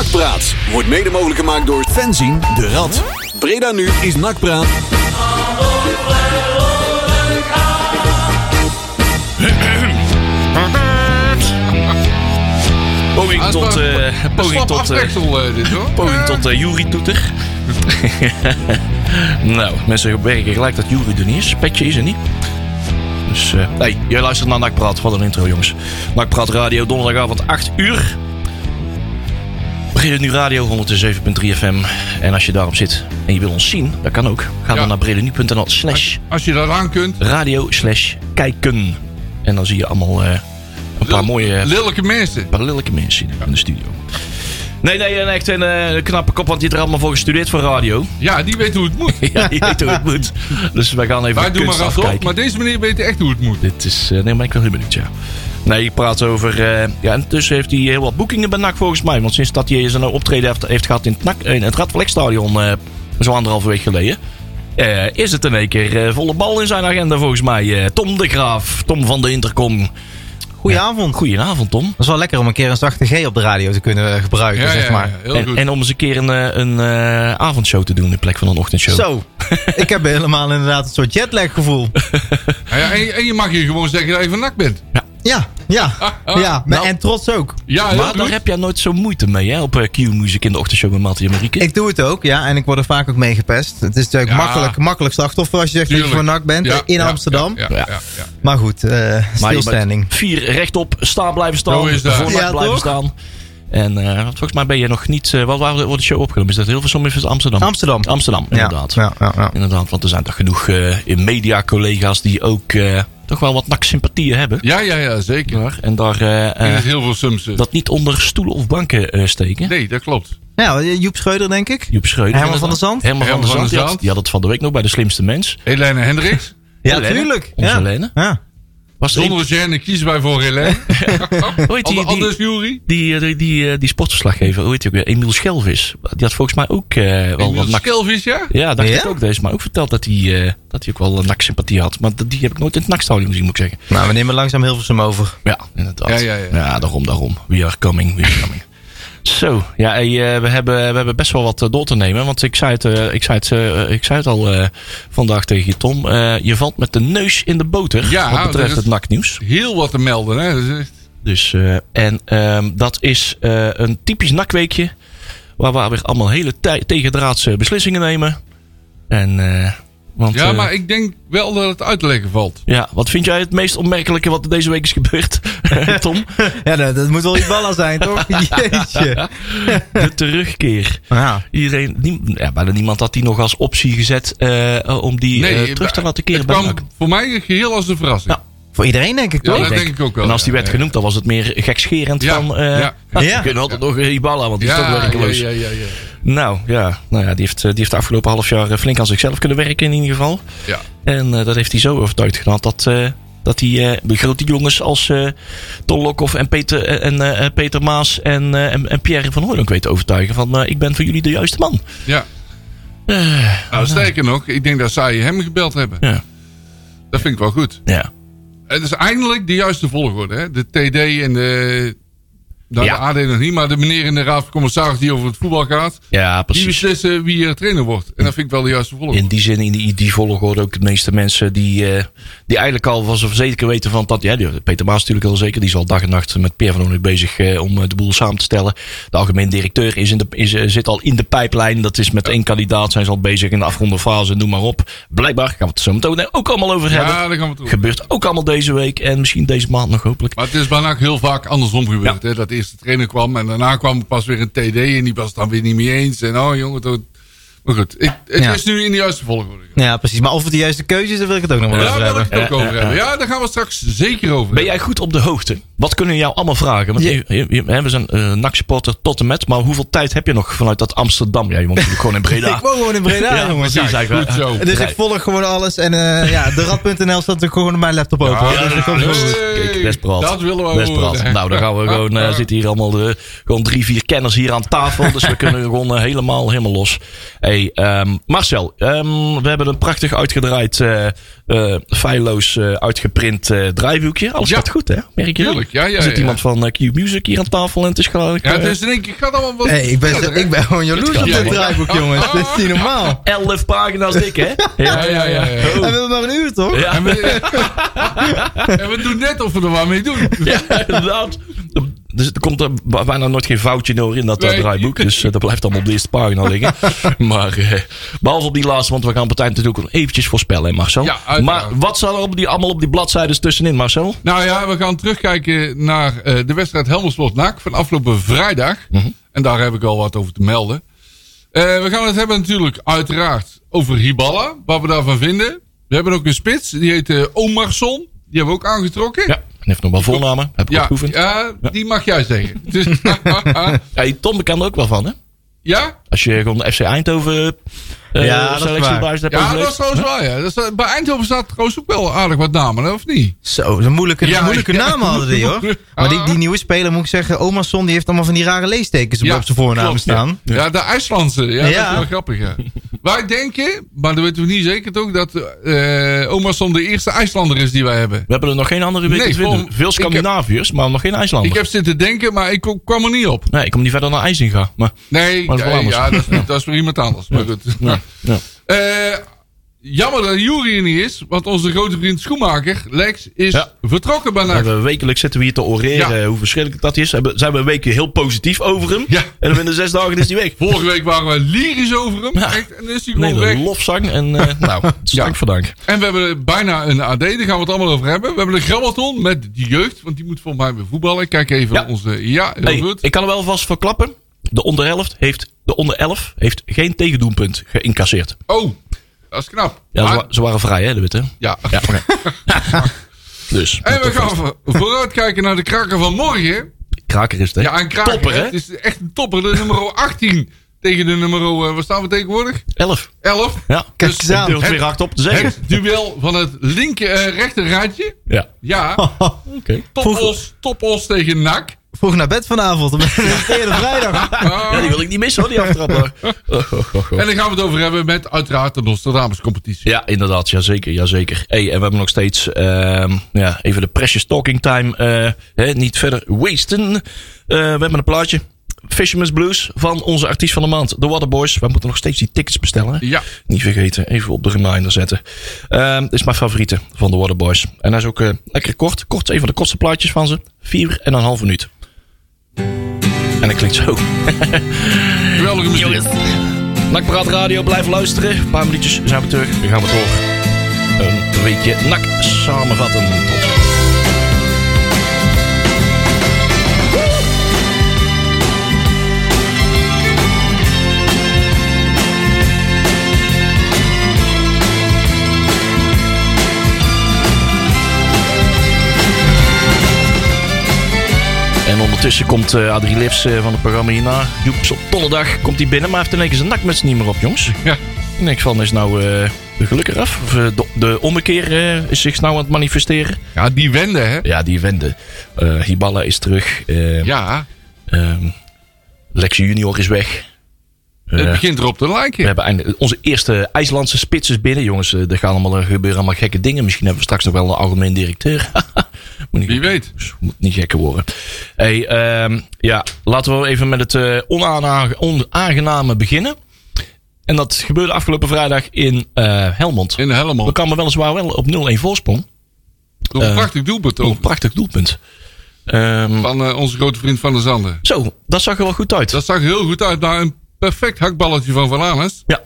Nakpraat wordt mede mogelijk gemaakt door Fenzin de Rad. Breda nu is Nakpraat. Poging Ah, tot, eh poging tot, dit hoor. poging tot eh Jury Toeter. nou, mensen werken gelijk dat Jury er niet is. Petje is er niet. Dus, eh nee, jij luistert naar Nakpraat. Wat een intro, jongens. Nakpraat Radio, donderdagavond 8 uur. Nu Radio 107.3 FM. En als je daarop zit en je wil ons zien, dat kan ook. Ga Ja. dan naar bredanu.nl slash Als je dat aan kunt. radio slash kijken. En dan zie je allemaal eh, een paar mooie... Lelijke mensen. Een paar lelijke mensen in de studio. Nee, nee, en echt een eh, knappe kop, want die heeft er allemaal voor gestudeerd voor radio. Ja, die weet hoe het moet. ja, die weet hoe het moet. Dus wij gaan even Wij de doen kunst maar afkijken. Maar deze meneer weet echt hoe het moet. Dit is, eh nee, maar ik ben heel benieuwd, ja. Nee, ik praat over... eh, ja, intussen heeft hij heel wat boekingen bij NAC volgens mij. Want sinds dat hij zijn optreden heeft, heeft gehad in het, NAC, in het Radverlegstadion... eh zo anderhalve week geleden... eh, is het in één keer eh, volle bal in zijn agenda volgens mij. Eh, Tom de Graaf, Tom van de Intercom. Goedenavond. Goedenavond, Tom. Dat is wel lekker om een keer een zachte G op de radio te kunnen eh, gebruiken, Ja, zeg maar. ja, heel En, goed. en om eens een keer een, eh, een eh, avondshow te doen in plek van een ochtendshow. Zo, ik heb helemaal inderdaad een soort jetlag gevoel. Ja, ja, en, je- en je mag hier gewoon zeggen dat je van nak bent. Ja, ja, ja. Nou. en trots ook. Ja, heel Maar goed. daar heb jij nooit zo moeite mee, hè? Op eh, Q-Music in de ochtendshow met Mattie en Marieke. Ik doe het ook, ja. En ik word er vaak ook mee gepest. Het is natuurlijk Ja. makkelijk, makkelijk slachtoffer als je zegt dat je van NAC bent Ja, eh, in ja, Amsterdam. Ja, ja, Ja. ja, ja. Maar goed, eh je stilstanding. vier rechtop, staan blijven staan. Voor NAC Ja, blijven toch? staan. En eh, volgens mij ben je nog niet... eh, wat waar wordt de show opgenomen? Is dat Hilversum of is het Amsterdam? Amsterdam. Amsterdam, inderdaad. Ja, ja, ja. Inderdaad, want er zijn toch genoeg eh, in media-collega's die ook eh, toch wel wat NAC-sympathieën hebben. Ja, ja, ja, zeker. En daar eh, eh, is heel veel sumsen. dat niet onder stoelen of banken eh, steken. Nee, dat klopt. Ja, Joep Schreuder, denk ik. Joep Schreuder. Herman van der Zand? Herman van der Zand. Die had, die had het van de week nog bij de slimste mens. Helene Hendricks. Ja, Helene, tuurlijk. onze ja. Helene. Ja. Was er Zonder Jeanne kiezen wij voor Helene. Hoe heet die, Ander- Anders die, Jury. die, die, die, eh, die sportverslaggever, hoe heet hij ook weer? Emiel Schelvis. Die had volgens mij ook eh, wel wat Emiel nak. Skelvis, ja? Ja, dacht Ja? ik ook. Deze maar ook verteld dat hij, eh, dat hij ook wel een nak-sympathie had. Maar die heb ik nooit in het nakstadion gezien, moet ik zeggen. Nou, we nemen langzaam Hilversum over. Ja, inderdaad. Ja, ja, ja. daarom, daarom. We are coming, we are coming. Zo, ja, eh, we, hebben, we hebben best wel wat eh, door te nemen. Want ik zei het, eh, ik zei het, ik zei het al vandaag tegen je, Tom. Je valt met de neus in de boter Ja, wat betreft er is- het naknieuws. Heel wat te melden, hè. Dus, en ehm, dat is eh, een typisch nakweekje. Waar we weer allemaal hele tij- tegendraadse beslissingen nemen. En, eh, want, Ja, eh, maar ik denk wel dat het uit te leggen valt. ja, wat vind jij het meest opmerkelijke wat er deze week is gebeurd, Tom? Ja, dat, dat moet wel iets ballen zijn, toch? Jeetje. De terugkeer. Ja. Iedereen, nie, ja, bijna niemand had die nog als optie gezet eh, om die eh, terug te laten keren Het bij kwam voor mij geheel als een verrassing. Ja. Voor iedereen, denk ik, Ja, toch? dat denk ik ook wel. En als die ja, werd ja. genoemd, dan was het meer gekscherend Ja, van... eh ja. We Ja. kunnen altijd nog Ibala, want die is Ja, toch werkeloos. ja, ja, ja, ja. Nou ja, nou ja die, heeft, eh, die heeft de afgelopen half jaar eh, flink aan zichzelf kunnen werken in ieder geval. Ja. En eh, dat heeft hij zo overtuigd gedaan dat, dat hij eh, grote jongens als eh Ton Lokhoff en Peter, en, Peter Maas en, en, Pierre van Hooydonk weet te overtuigen van ik ben voor jullie de juiste man. Ja. Eh, Nou, sterker nog, ik denk dat zij hem gebeld hebben. ja, Dat vind ik wel goed. ja. Het is eindelijk de juiste volgorde. Hè? De TD en de... Nou, Ja. de AD nog niet, maar de meneer in de raad van commissaris die over het voetbal gaat. ja, Die precies. beslissen wie er trainer wordt. En dat vind ik wel de juiste volgorde. In die zin, in die, die volgorde ook de meeste mensen die, eh, die eigenlijk al van zeker weten van dat. Ja, die- Peter Maas natuurlijk al zeker. Die is al dag en nacht met Pierre van Oornik bezig eh, om eh, de boel samen te stellen. De algemeen directeur is in de, is, eh, zit al in de pijplijn. Dat is met één kandidaat zijn ze al bezig in de afronde fase. Noem maar op. Blijkbaar gaan we het zo meteen ook allemaal over hebben. Ja, daar gaan we het over. Gebeurt ook allemaal deze week en misschien deze maand nog hopelijk. Maar het is bijna ook heel vaak andersom gebeurd. Hè? Dat eerst de trainer kwam en daarna kwam pas weer een TD en die was dan weer niet mee eens. En oh jongen. Maar goed. Ik, het Ja. is nu in de juiste volgorde. Ja, precies. Maar of het de juiste keuze is, daar wil ik het ook nog wel Ja, over daar wil ik hebben. het ook over hebben. Ja, daar gaan we straks zeker over Ben jij goed op de hoogte? Wat kunnen we jou allemaal vragen? Want Ja. je, je- je- hè, we zijn uh, NAC-supporter tot en met. Maar hoeveel tijd heb je nog vanuit dat Amsterdam? Ja, je woont natuurlijk gewoon in Breda. Ik woon gewoon in Breda, Ja, jongens. precies, Ja. eigenlijk. Goed zo. Dus ik volg gewoon alles. En eh, ja, de rad.nl staat natuurlijk gewoon op mijn laptop open. hoor. Dus dat komt hey, goed. Kijk, best praat. Dat willen we praat. Nou, dan gaan we gewoon, eh, zitten hier allemaal de, gewoon drie, vier kenners hier aan tafel. Dus we kunnen gewoon eh, helemaal, helemaal los. Hey, ehm, Marcel, ehm, we hebben een prachtig uitgedraaid, eh eh, feilloos eh, uitgeprint eh draaiboekje. Alles Ja. gaat goed, hè? Merk je? Tuurlijk, ja, ja, Er zit ja. iemand van eh, Q Music hier aan tafel en het is gewoon... Ja, dus in één keer gaat allemaal wat... Hey, ik, ben, ik ben gewoon jaloers op dit draaiboek, jongens. Dit is niet normaal. 11 pagina's dik, hè? Ja, ja, ja. ja. En we hebben maar een uur, toch? Ja. En, we, en we doen net of we er wat mee doen. Ja, inderdaad. Dus er komt er bijna nooit geen foutje door in dat eh, Nee. draaiboek. Dus eh, dat blijft allemaal op de eerste pagina liggen. maar eh, behalve op die laatste, want we gaan partij natuurlijk nog eventjes voorspellen, hè, Marcel. Ja, maar wat staat er op die, allemaal op die bladzijden tussenin, Marcel? Nou ja, we gaan terugkijken naar de wedstrijd Helmerslot-NAC van afgelopen vrijdag. En daar heb ik al wat over te melden. We gaan het hebben natuurlijk uiteraard over Hiballa. Wat we daarvan vinden. We hebben ook een spits. Die heet Omarsson. Die hebben we ook aangetrokken. Ja, en heeft nog wel voornamen. Heb ik ja, opgeoefend. Ja. ja, die mag jij zeggen. Dus, Hey, Tom bekende er ook wel van, hè? ja? Als je gewoon de FC Eindhoven eh Ja, selectiebuis hebt Ja, dat is overleefd. trouwens waar. Ja. Dat is, bij Eindhoven staat trouwens ook wel aardig wat namen, hè, of niet? Zo, zo'n moeilijke, Ja, moeilijke ja. namen hadden die, hoor. Maar die, die nieuwe speler, moet ik zeggen, Omarsson, die heeft allemaal van die rare leestekens op, op zijn voornaam staan. Ja, ja de IJslandse. Ja, dat Ja. is wel grappig. Ja. Wij denken, maar dat weten we niet zeker toch, dat eh Omarsson de eerste IJslander is die wij hebben. We hebben er nog geen andere weten Nee, Veel heb- Scandinaviërs, maar nog geen IJslander. Ik heb zitten denken, maar ik kom- kwam er niet op. Nee, ik kom niet verder naar IJzinga. Maar, Nee, Maar dat nee, ja, dat, is, dat is voor iemand anders. Maar goed. ja, ja. Eh, jammer dat Jury er niet is, want onze grote vriend Schoenmaker, Lex, is Ja. vertrokken bij We NAC. hebben wekelijks zitten we hier te oreren Ja. hoe verschrikkelijk dat is. Hebben, zijn we een week heel positief over hem. Ja. En dan binnen zes dagen is hij weg. Vorige week waren we lyrisch over hem. Ja. Echt, en dan is hij Nee, gewoon weg. een lofzang. En eh nou, stank voor dank. En we hebben bijna een AD, daar gaan we het allemaal over hebben. We hebben een grammaton met de jeugd, want die moet volgens mij weer voetballen. Kijk even onze... Ja, heel Hey, goed. ik kan er wel vast verklappen. De onder 11 heeft, de onder 11 heeft geen tegendoelpunt geïncasseerd. Oh, dat is knap. Ja, Maar- ze, wa- ze waren vrij, hè, de witte. ja. Ja, dus. En we gaan vo- vooruitkijken naar de kraker van morgen. Kraker is het, hè? Ja, een kraker. Topper, hè? Het is echt een topper. De nummer 18 tegen de nummer... eh, wat staan we tegenwoordig? 11. 11. Ja. Kijk Dus eens durf het weer hardop te zeggen. Het duel van het linker eh rechter rijtje. Ja. Ja, Oké. topos, topos tegen NAC. Vroeg naar bed vanavond, op vrijdag. Ja, die wil ik niet missen, hoor, die aftrapper. Oh, oh, oh, oh. En dan gaan we het over hebben met uiteraard de Nostradamus competitie. Ja, inderdaad. Jazeker, jazeker. Hey, en we hebben nog steeds ehm, ja, even de precious talking time. eh, hè, niet verder wasten. Eh, we hebben een plaatje. Fisherman's Blues van onze artiest van de maand, The Waterboys. We moeten nog steeds die tickets bestellen. Ja. Niet vergeten, even op de reminder zetten. Ehm dit is mijn favoriete van The Waterboys. En hij is ook eh, lekker kort. Kort, een van de kortste plaatjes van ze. Vier en een half minuut. En dat klinkt zo. Geweldige muziek. Nakpraat Radio, blijf luisteren. Een paar minuutjes zijn we terug. Dan gaan we door. Een weekje nak samenvatten. Tot ondertussen komt eh, Adrie Lips eh, van het programma hierna. Joeps op donderdag komt hij binnen, maar heeft in één keer zijn nakmuts niet meer op, jongens. Ja. Ik denk van, is nou eh, de geluk eraf? Of eh, de, de ommekeer eh, is zich nou aan het manifesteren? ja, die wende, hè? Ja, die wende. Eh Hiballa is terug. Eh Ja, ehm, Lexi Junior is weg. Het Eh, begint erop te we lijken. hebben eindelijk, onze eerste IJslandse spits is binnen. Jongens, eh, er gaan allemaal er gebeuren allemaal gekke dingen. Misschien hebben we straks nog wel een algemeen directeur. Moet niet Wie weet. moet niet gekker worden. Hey, ehm, ja, laten we even met het eh, onaange- onaangename beginnen. En dat gebeurde afgelopen vrijdag in eh, Helmond. In de We kwamen weliswaar wel op 0-1 voorsprong. Door een eh, prachtig doelpunt Door ook. een prachtig doelpunt. Ehm, Van eh, onze grote vriend Van der Zanden. zo, dat zag er wel goed uit. Dat zag er heel goed uit. Nou, een perfect hakballetje van Van Aanes. Ja.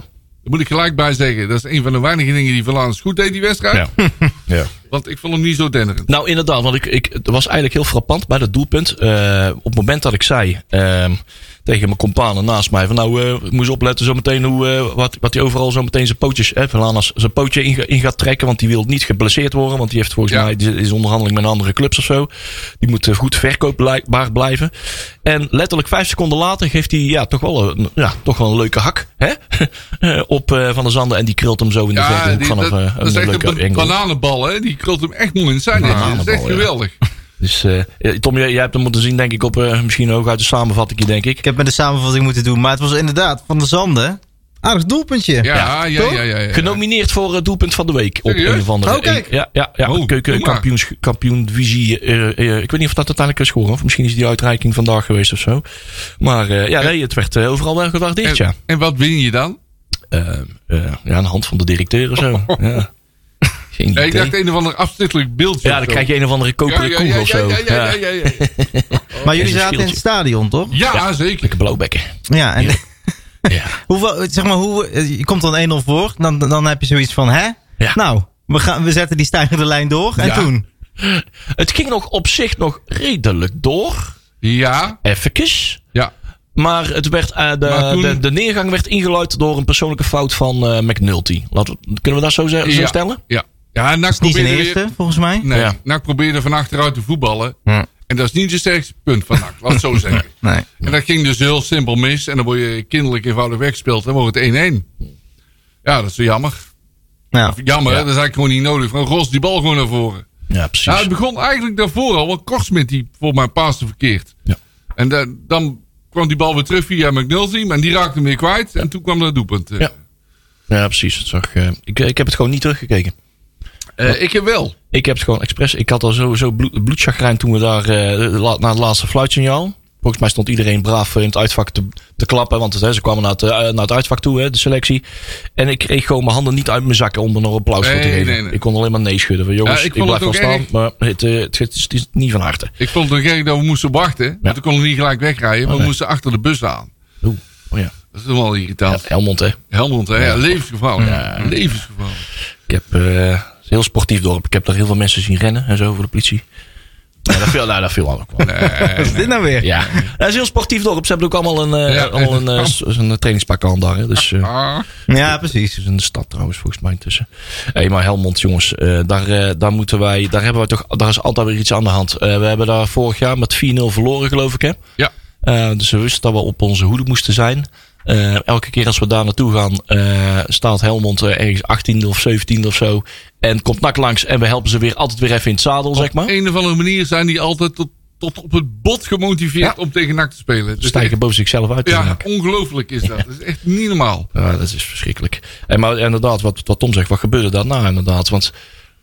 Daar moet ik gelijk bij zeggen. Dat is een van de weinige dingen die Van Aanes goed deed, die wedstrijd. ja. ja. Want ik vond hem niet zo denderend. Nou, inderdaad, want ik, ik, het was eigenlijk heel frappant bij dat doelpunt. Eh, op het moment dat ik zei ehm, tegen mijn companen naast mij: van nou, eh ik moest opletten zometeen hoe, eh, wat, wat hij overal zo meteen zijn pootjes, eh, Van zijn pootje in, ga- in gaat trekken. Want die wil niet geblesseerd worden. Want die heeft volgens Ja. mij, die is onderhandeling met andere clubs of zo. Die moet eh, goed verkoopbaar blijven. En letterlijk vijf seconden later geeft hij ja, toch, wel een, ja, toch wel een leuke hak hè? Op Van der Zanden. En die krult hem zo in de Ja, vanaf dat, dat een echt leuke een bananenbal, hè? Die krult hem echt mooi in zijn. Dat is echt ja. Dus eh, Tom, jij, jij hebt hem moeten zien, denk ik, op eh, misschien ook uit de samenvatting, denk ik. Ik heb met de samenvatting moeten doen, maar het was inderdaad van de Zanden. Aardig doelpuntje. Ja, ja, ja, ja. ja. Genomineerd voor het doelpunt van de week. Op Serieus? een of andere. Oh. Ja, ja, ja. Oh, kampioen divisie. eh, eh, ik weet niet of dat uiteindelijk is geworden. Of misschien is die uitreiking vandaag geweest of zo. Maar eh, ja, nee, het werd eh, overal wel gewaardeerd, En, ja. en wat win je dan? Eh, eh, ja, aan de hand van de directeur of zo. ja. Geen Ja, ik dacht een of ander afzichtelijk beeldje. Ja, dan krijg je een of andere koperen ja, koe ja, of ja, zo. Ja, ja, ja, ja, ja. Maar jullie zaten in het stadion, toch? Ja, zeker. Lekker blauwbekken. Ja, en Ja. hoeveel, zeg maar, hoe, eh, je komt dan 1-0 voor, dan, dan heb je zoiets van, hè? Ja. Nou, we, gaan, we zetten die stijgende lijn door. En Ja. toen? Het ging nog op zich nog redelijk door. Ja, Eventjes. ja. Maar het werd, eh, de, Maar toen- de, de neergang werd ingeluid door een persoonlijke fout van eh McNulty. Laten we, kunnen we dat zo, zo ja. stellen? Ja, ja NAC zijn probeerde eerste, weer- volgens mij. Nee, Ja. NAC probeerde van achteruit te voetballen. Ja. En dat is niet het sterkste punt van NAC, laat het zo zeggen. Nee. En dat ging dus heel simpel mis. En dan word je kinderlijk eenvoudig weggespeeld. Dan wordt het 1-1. Ja, dat is wel jammer. Nou, Of jammer, Ja. hè, dat is eigenlijk gewoon niet nodig. Van Ros die bal gewoon naar voren. Ja, precies. Nou, het begon eigenlijk daarvoor al. Want Korsmit die voor mijn paaste verkeerd. Ja. En da- dan kwam die bal weer terug via McNulty. En die raakte hem weer kwijt. En toen kwam er een doelpunt. eh. Ja. ja, precies. Het zag, eh, ik, ik heb het gewoon niet teruggekeken. Eh, ik heb wel. Ik heb het gewoon expres. Ik had al sowieso bloed, bloedchagrijn toen we daar eh, la- na het laatste fluitsignaal. Volgens mij stond iedereen braaf in het uitvak te, te klappen. Want hè, ze kwamen naar het, eh, naar het uitvak toe, hè, de selectie. En ik kreeg gewoon mijn handen niet uit mijn zakken om er nog applaus voor te geven. nee, nee. Ik kon alleen maar nee schudden. Van, jongens, Ja, ik ik, blijf wel staan. Maar het, eh, het, het is, het is niet van harte. Ik vond het nog erg dat we moesten wachten. Maar toen konden we niet gelijk wegrijden. Want we nee. moesten achter de bus aan. Oeh, oh ja. Dat is toch wel ja. irritant. Helmond, hè. Helmond, hè? Ja, levensgevaarlijk. Levensgevaarlijk. Ik heb eh, is een heel sportief dorp. Ik heb daar heel veel mensen zien rennen en zo voor de politie. Ja, dat viel, nou, dat viel ook wel. wat is dit nou weer? Ja, dat is een heel sportief dorp. Ze hebben ook allemaal een, eh, Ja. allemaal een, eh, een trainingspak aan daar. Hè. Dus, eh, Ah, Ja, precies. het is in de stad trouwens, volgens mij intussen. Hé, maar Helmond, jongens, eh, daar, eh, daar moeten wij, daar hebben we toch, daar is altijd weer iets aan de hand. Eh, we hebben daar vorig jaar met 4-0 verloren, geloof ik, hè? ja. Eh, dus we wisten dat we op onze hoede moesten zijn. Eh, elke keer als we daar naartoe gaan, eh, staat Helmond eh, ergens 18e of 17e of zo. En komt nak langs en we helpen ze weer altijd weer even in het zadel, zeg maar. Op een of andere manier zijn die altijd tot, tot op het bot gemotiveerd Ja. om tegen NAC te spelen. Dus Stijgen boven zichzelf uit. ja, ongelooflijk is dat. Dat is echt niet normaal. ja, dat is verschrikkelijk. En maar inderdaad, wat, wat Tom zegt, wat gebeurde daarna inderdaad? Want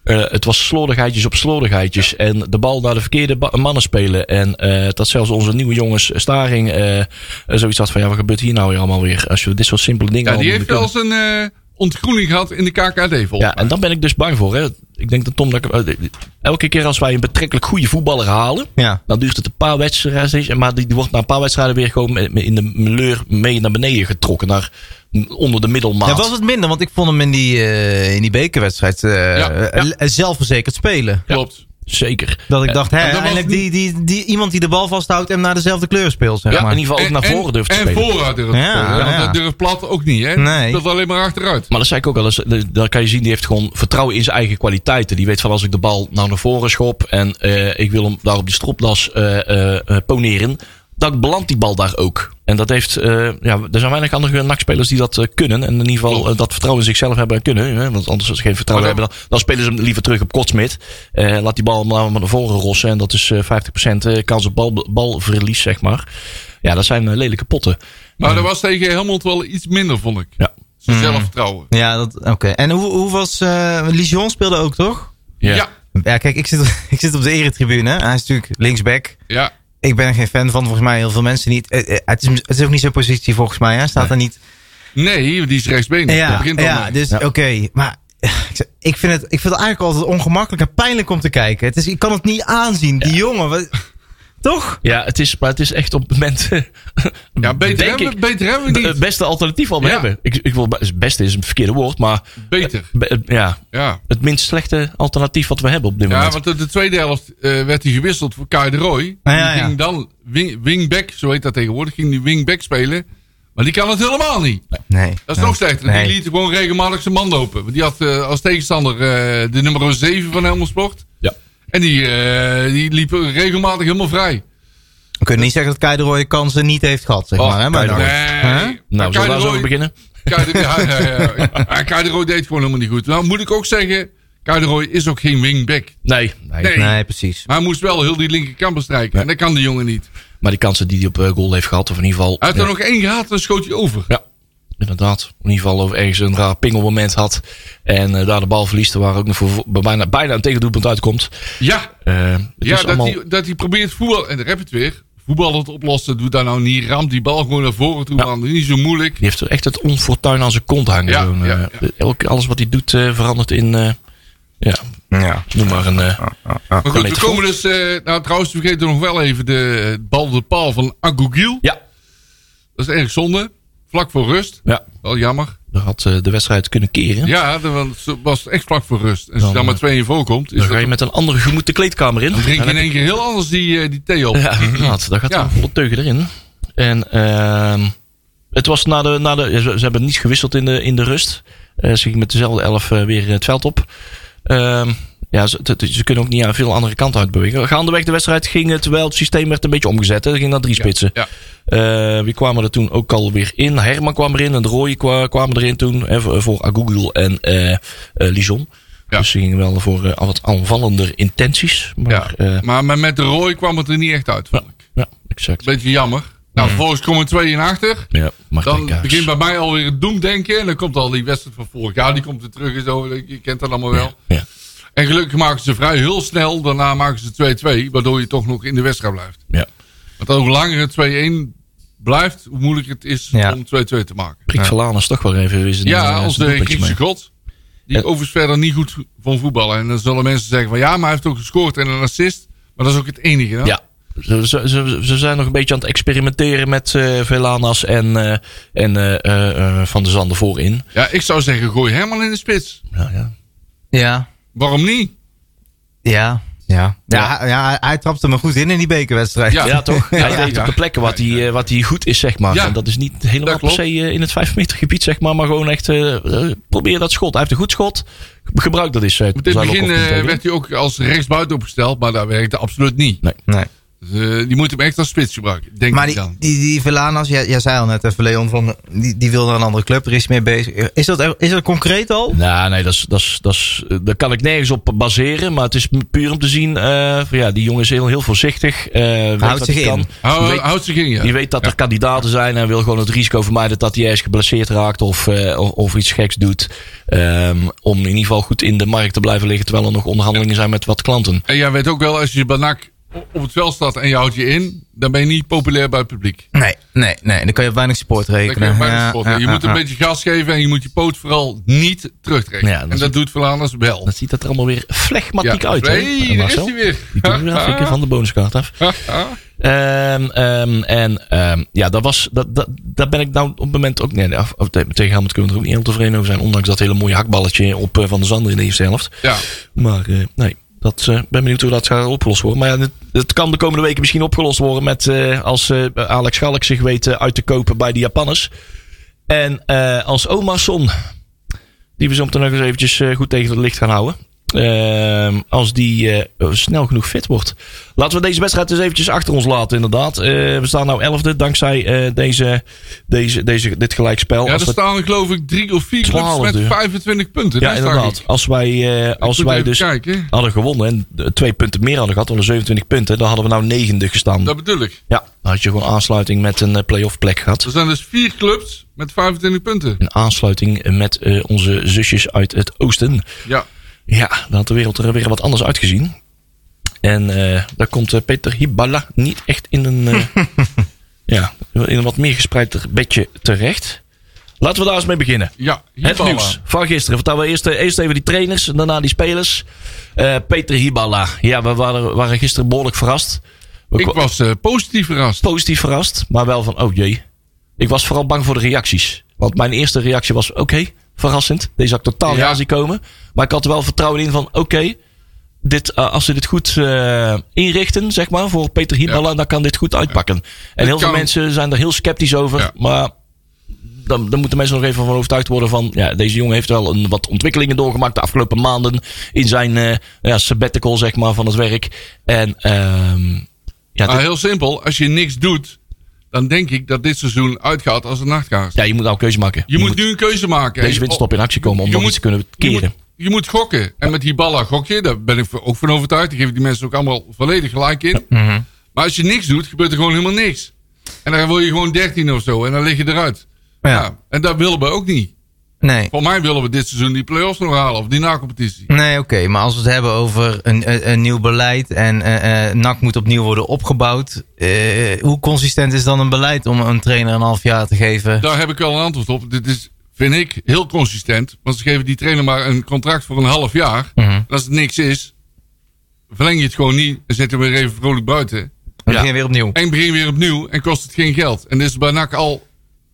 eh, het was slordigheidjes op slordigheidjes. En de bal naar de verkeerde mannen spelen. En eh, dat zelfs onze nieuwe jongens, Staring, eh, zoiets had van, ja, wat gebeurt hier nou weer allemaal weer? Als we dit soort simpele dingen Ja, die heeft wel zijn ontgroening gehad in de KKD volgens Ja, en daar ben ik dus bang voor. Hè. Ik denk dat Tom, dat ik, eh, elke keer als wij een betrekkelijk goede voetballer halen, Ja. dan duurt het een paar wedstrijden. Maar die, die wordt na een paar wedstrijden weer gewoon in de meleur mee naar beneden getrokken. Naar onder de middelmaat. Ja, was het minder, want ik vond hem in die, eh, in die bekerwedstrijd eh, Ja, ja. zelfverzekerd spelen. Klopt. Zeker. Dat ik dacht, hè, en was eindelijk die, die, die, iemand die de bal vasthoudt en naar dezelfde kleur speelt, zeg Ja, maar. in ieder geval ook naar voren durft te en spelen. vooruit durft te Ja, spelen. Ja. dat durft plat ook niet, hè? Nee. Dat alleen maar achteruit. Maar dat zei ik ook al eens. eh, Daar kan je zien, die heeft gewoon vertrouwen in zijn eigen kwaliteiten. Die weet van als ik de bal nou naar voren schop en eh, ik wil hem daar op die stropdas eh, eh, eh, poneren. Dan belandt die bal daar ook. En dat heeft, eh, ja, er zijn weinig andere NAC-spelers die dat eh, kunnen. En in ieder geval eh, dat vertrouwen in zichzelf hebben en kunnen. Hè? Want anders als ze geen vertrouwen hebben, dan, dan spelen ze hem liever terug op Kortsmit. Eh, laat die bal maar naar voren rossen. En dat is eh 50% eh, kans op bal, balverlies, zeg maar. Ja, dat zijn lelijke potten. Maar dat was tegen Helmond wel iets minder, vond ik. Ja. Zijn zelfvertrouwen. Ja, dat- oké. En hoe, hoe was... eh Lijon speelde ook, toch? Ja. Ja. Ja, kijk, ik zit, ik zit op de eretribune. Hij is natuurlijk linksback. Ja. Ik ben er geen fan van, volgens mij heel veel mensen niet. Eh, eh, Het is, het is ook niet zijn positie, volgens mij. Hij staat er niet... Nee, die is rechtsbeen. Dat Ja, begint ja mee. dus Ja. oké. Maar ik zeg, ik vind, het, ik vind het eigenlijk altijd ongemakkelijk en pijnlijk om te kijken. Het is, ik kan het niet aanzien. Die jongen, wat, toch? Ja, het is, maar het is echt op het moment. Ja, beter hebben, ik, beter hebben we Het niet. beste alternatief wat we Ja. hebben. Ik, ik wil, het beste is een verkeerde woord, maar Beter. be- ja, Ja. het minst slechte alternatief wat we hebben op dit Ja, moment. want de, de tweede helft eh, werd hij gewisseld voor Kai de Roy. Ah, ja, die ja. ging dan wing, wingback, zo heet dat tegenwoordig, ging die wingback spelen. Maar die kan het helemaal niet. Nee. Dat is nee. nog slechter. Nee. Die liet gewoon regelmatig zijn man lopen. Want die had eh, als tegenstander eh, de nummer 7 van Helmond Sport. En die, eh, die liep regelmatig helemaal vrij. We kunnen niet zeggen dat Kai de Roy kansen niet heeft gehad, zeg Och, maar. Hè, de NAC. Nee. Huh? Maar nou, zullen we de daar zo over beginnen? De, ja, ja, ja, de deed gewoon helemaal niet goed. Nou moet ik ook zeggen, Kai de Roy is ook geen wingback. Nee, nee. Nee. Nee, precies. Maar hij moest wel heel die linkerkant bestrijken. En dat kan die jongen niet. Maar die kansen die hij op eh, goal heeft gehad, of in ieder geval. Hij ja. er nog één gehad, dan schoot hij over. Ja. Inderdaad. In ieder geval over ergens een raar pingelmoment had. En eh, daar de bal verliest. Waar ook nog voor, voor- bijna, bijna een tegendoelpunt uitkomt. Ja, Eh, het ja is dat, allemaal... hij, dat hij probeert voetbal... En daar heb je het weer. Voetbal te oplossen. Doe daar nou niet. Ramt die bal gewoon naar voren toe. Ja. Man. Niet zo moeilijk. Die heeft er echt het onfortuin aan zijn kont hangen. Ja, ja, eh, elk- alles wat hij doet eh, verandert in... eh, ja, Ja. noem maar een... Maar goed, we komen dus... eh, nou, trouwens, we vergeten nog wel even de bal de paal van Agogiel. ja, Dat is erg zonde. Vlak voor rust. ja, Wel jammer. daar had eh, de wedstrijd kunnen keren. Ja, dat was- was echt vlak voor rust. En als je Dan, dan met eh, twee in voorkomt, is Dan ga je dat, met een andere gemoed de kleedkamer in. dan drink je in één keer heel anders die, eh, die thee op. Ja, inderdaad. Daar gaat Ja. wel volle teugen erin. En ehm, het was na de, na de, ze, hebben niet gewisseld in de, in de rust. Eh, ze gingen met dezelfde elf weer het veld op. Ja, ze, ze kunnen ook niet aan veel andere kanten uitbewegen. Gaandeweg de wedstrijd ging het wel. Het systeem werd een beetje omgezet. hè. Er ging naar drie spitsen. Ja. Eh, wie kwamen er toen ook alweer in? Herman kwam erin en de kwa- kwamen erin toen. Hè, voor, Agugul en eh eh, Lison. Ja. Dus ze gingen wel voor wat aanvallender intenties. Maar Ja. Maar met- de Roy kwam het er niet echt uit, vond ik. ja exact. Beetje jammer. Nou, vervolgens komen twee in achter. Ja, Dan begint bij mij alweer het doemdenken. En dan komt al die wedstrijd van vorig jaar. Die komt weer terug en zo. Je kent dat allemaal wel. Ja. En gelukkig maken ze vrij heel snel. Daarna maken ze 2-2. Waardoor je toch nog in de wedstrijd blijft. Ja. Want hoe langer het 2-1 blijft, hoe moeilijker het is Ja. om 2-2 te maken. Prik Verlaan is toch wel even eh, Ja, als de Griekse god. Die Ja. overigens verder niet goed van voetballen. En dan zullen mensen zeggen van ja, maar hij heeft ook gescoord en een assist. Maar dat is ook het enige. Hè? Ja. Ze, ze, ze, ze zijn nog een beetje aan het experimenteren met eh Velanas en, eh, en eh, Van de Zanden voorin. ja, ik zou zeggen gooi Herman in de spits. Ja, ja. Ja. Waarom niet? Ja. Ja. Ja, hij- ja, hij, trapte me goed in in die bekerwedstrijd. Ja. ja toch? Hij ja, deed ja. op de plekken wat hij, eh, wat hij goed is, zeg maar. Ja. En dat is niet helemaal per se eh, in het 5 meter gebied, zeg maar. Maar gewoon echt eh, probeer dat schot. Hij heeft een goed schot. Gebruik dat eens. eh, In het begin werd hij ook als rechtsbuiten opgesteld, maar dat werkte absoluut niet. Nee. Nee. Dus, eh, die moet hem echt als spits gebruiken, denk Maar ik die, dan. die, die Velanas, jij, jij zei al net even Leon, van, die, die wil naar een andere club, er is mee bezig. Is dat, is dat concreet al? Nou, nee, dat is, dat is, dat is, eh, daar kan ik nergens op baseren. Maar het is puur om te zien. eh, van ja, die jongen is heel, heel voorzichtig. eh, weet Houdt wat zich in. kan. Weet- houdt zich in, ja. Die weet dat Ja. er kandidaten zijn en wil gewoon het risico vermijden dat hij ergens geblesseerd raakt of, eh, of, of iets geks doet. Ehm, om in ieder geval goed in de markt te blijven liggen terwijl er nog onderhandelingen zijn met wat klanten. En jij weet ook wel, als je bij NAC op het veld staat en je houdt je in, dan ben je niet populair bij het publiek. Nee, nee, nee. Dan kan je op weinig support Dan rekenen. je Ja, ja, je ja, moet een beetje gas geven en je moet je poot vooral niet terugtrekken. Dat en dat doet Verlaners wel. Dan ziet dat er allemaal weer flegmatiek uit. Hey, daar is hij weer. Die doen we van de bonuskaart af. Ehm, ehm, en ehm, ja, dat was, dat, dat, daar ben ik nou op het moment ook. Nee, nee, af, tegen Helmut kunnen we er ook niet heel tevreden over zijn. Ondanks dat hele mooie hakballetje op eh, Van de Zander in de eerste helft. ja. Maar eh, nee, dat eh, ben benieuwd hoe dat gaat opgelost worden. Maar ja, het, kan de komende weken misschien opgelost worden met eh, als eh, Alex Schalk zich weet uit te kopen bij de Japanners. En als Omarsson, die we zo meteen nog eens eventjes goed tegen het licht gaan houden. Ehm, als die eh, snel genoeg fit wordt. Laten we deze wedstrijd eens eventjes achter ons laten, inderdaad. Eh, we staan nou elfde dankzij eh, deze, deze, deze, dit gelijkspel. Ja, Als er we- staan geloof ik drie of vier clubs met Twaalfde. 25 punten. ja, inderdaad. Als wij, als wij dus kijken. hadden gewonnen en twee punten meer hadden gehad, hadden 27 punten, dan hadden we nou negende gestaan. Dat bedoel ik. Ja, dan had je gewoon aansluiting met een play-off plek gehad. Er zijn dus vier clubs met 25 punten. Een aansluiting met onze zusjes uit het oosten. Ja. Ja, dan had de wereld er weer wat anders uitgezien. En eh, daar komt eh, Peter Hiballa niet echt in een, eh, ja, in een wat meer gespreider bedje terecht. Laten we daar eens mee beginnen. Ja, Het nieuws van gisteren. Vertellen we eerst, eerst even die trainers en daarna die spelers. Peter Hiballa. Ja, we waren, waren gisteren behoorlijk verrast. We Ik was positief verrast. positief verrast, maar wel van, oh jee. Ik was vooral bang voor de reacties. Want mijn eerste reactie was, oké, verrassend. Deze had ik totaal niet Ja. zien komen. Maar ik had er wel vertrouwen in van, oké, dit, eh, als ze dit goed eh, inrichten, zeg maar, voor Peter Hiballa, dan kan dit goed uitpakken. En heel veel mensen zijn er heel sceptisch over. Maar dan, dan moeten mensen nog even van overtuigd worden van, ja, deze jongen heeft wel een, wat ontwikkelingen doorgemaakt de afgelopen maanden in zijn eh, ja, sabbatical, zeg maar, van het werk. En ehm ja, heel simpel, als je niks doet, dan denk ik dat dit seizoen uitgaat als een nachtkaars. ja, je moet nou een keuze maken. je, moet nu een keuze maken. deze winterstop in actie komen om Je nog moet- iets te kunnen Je keren. moet, je moet gokken. En met die ballen gok je, daar ben ik ook van overtuigd. Ik geef die mensen ook allemaal volledig gelijk in. Maar als je niks doet, gebeurt er gewoon helemaal niks. En dan word je gewoon 13 of zo en dan lig je eruit. Ja. Ja. En dat willen we ook niet. Nee. Voor mij willen we dit seizoen die play-offs nog halen. Of die na-competitie. Nee, oké. Maar als we het hebben over een, een, een nieuw beleid en eh NAC moet opnieuw worden opgebouwd. eh, hoe consistent is dan een beleid om een trainer een half jaar te geven? Daar heb ik wel een antwoord op. Dit is, vind ik, heel consistent. Want ze geven die trainer maar een contract voor een half jaar. Mhm. En Als het niks is, verleng je het gewoon niet. En zet hem weer even vrolijk buiten. Dan begin je weer opnieuw. En begin weer opnieuw en kost het geen geld. En dit is bij NAC al,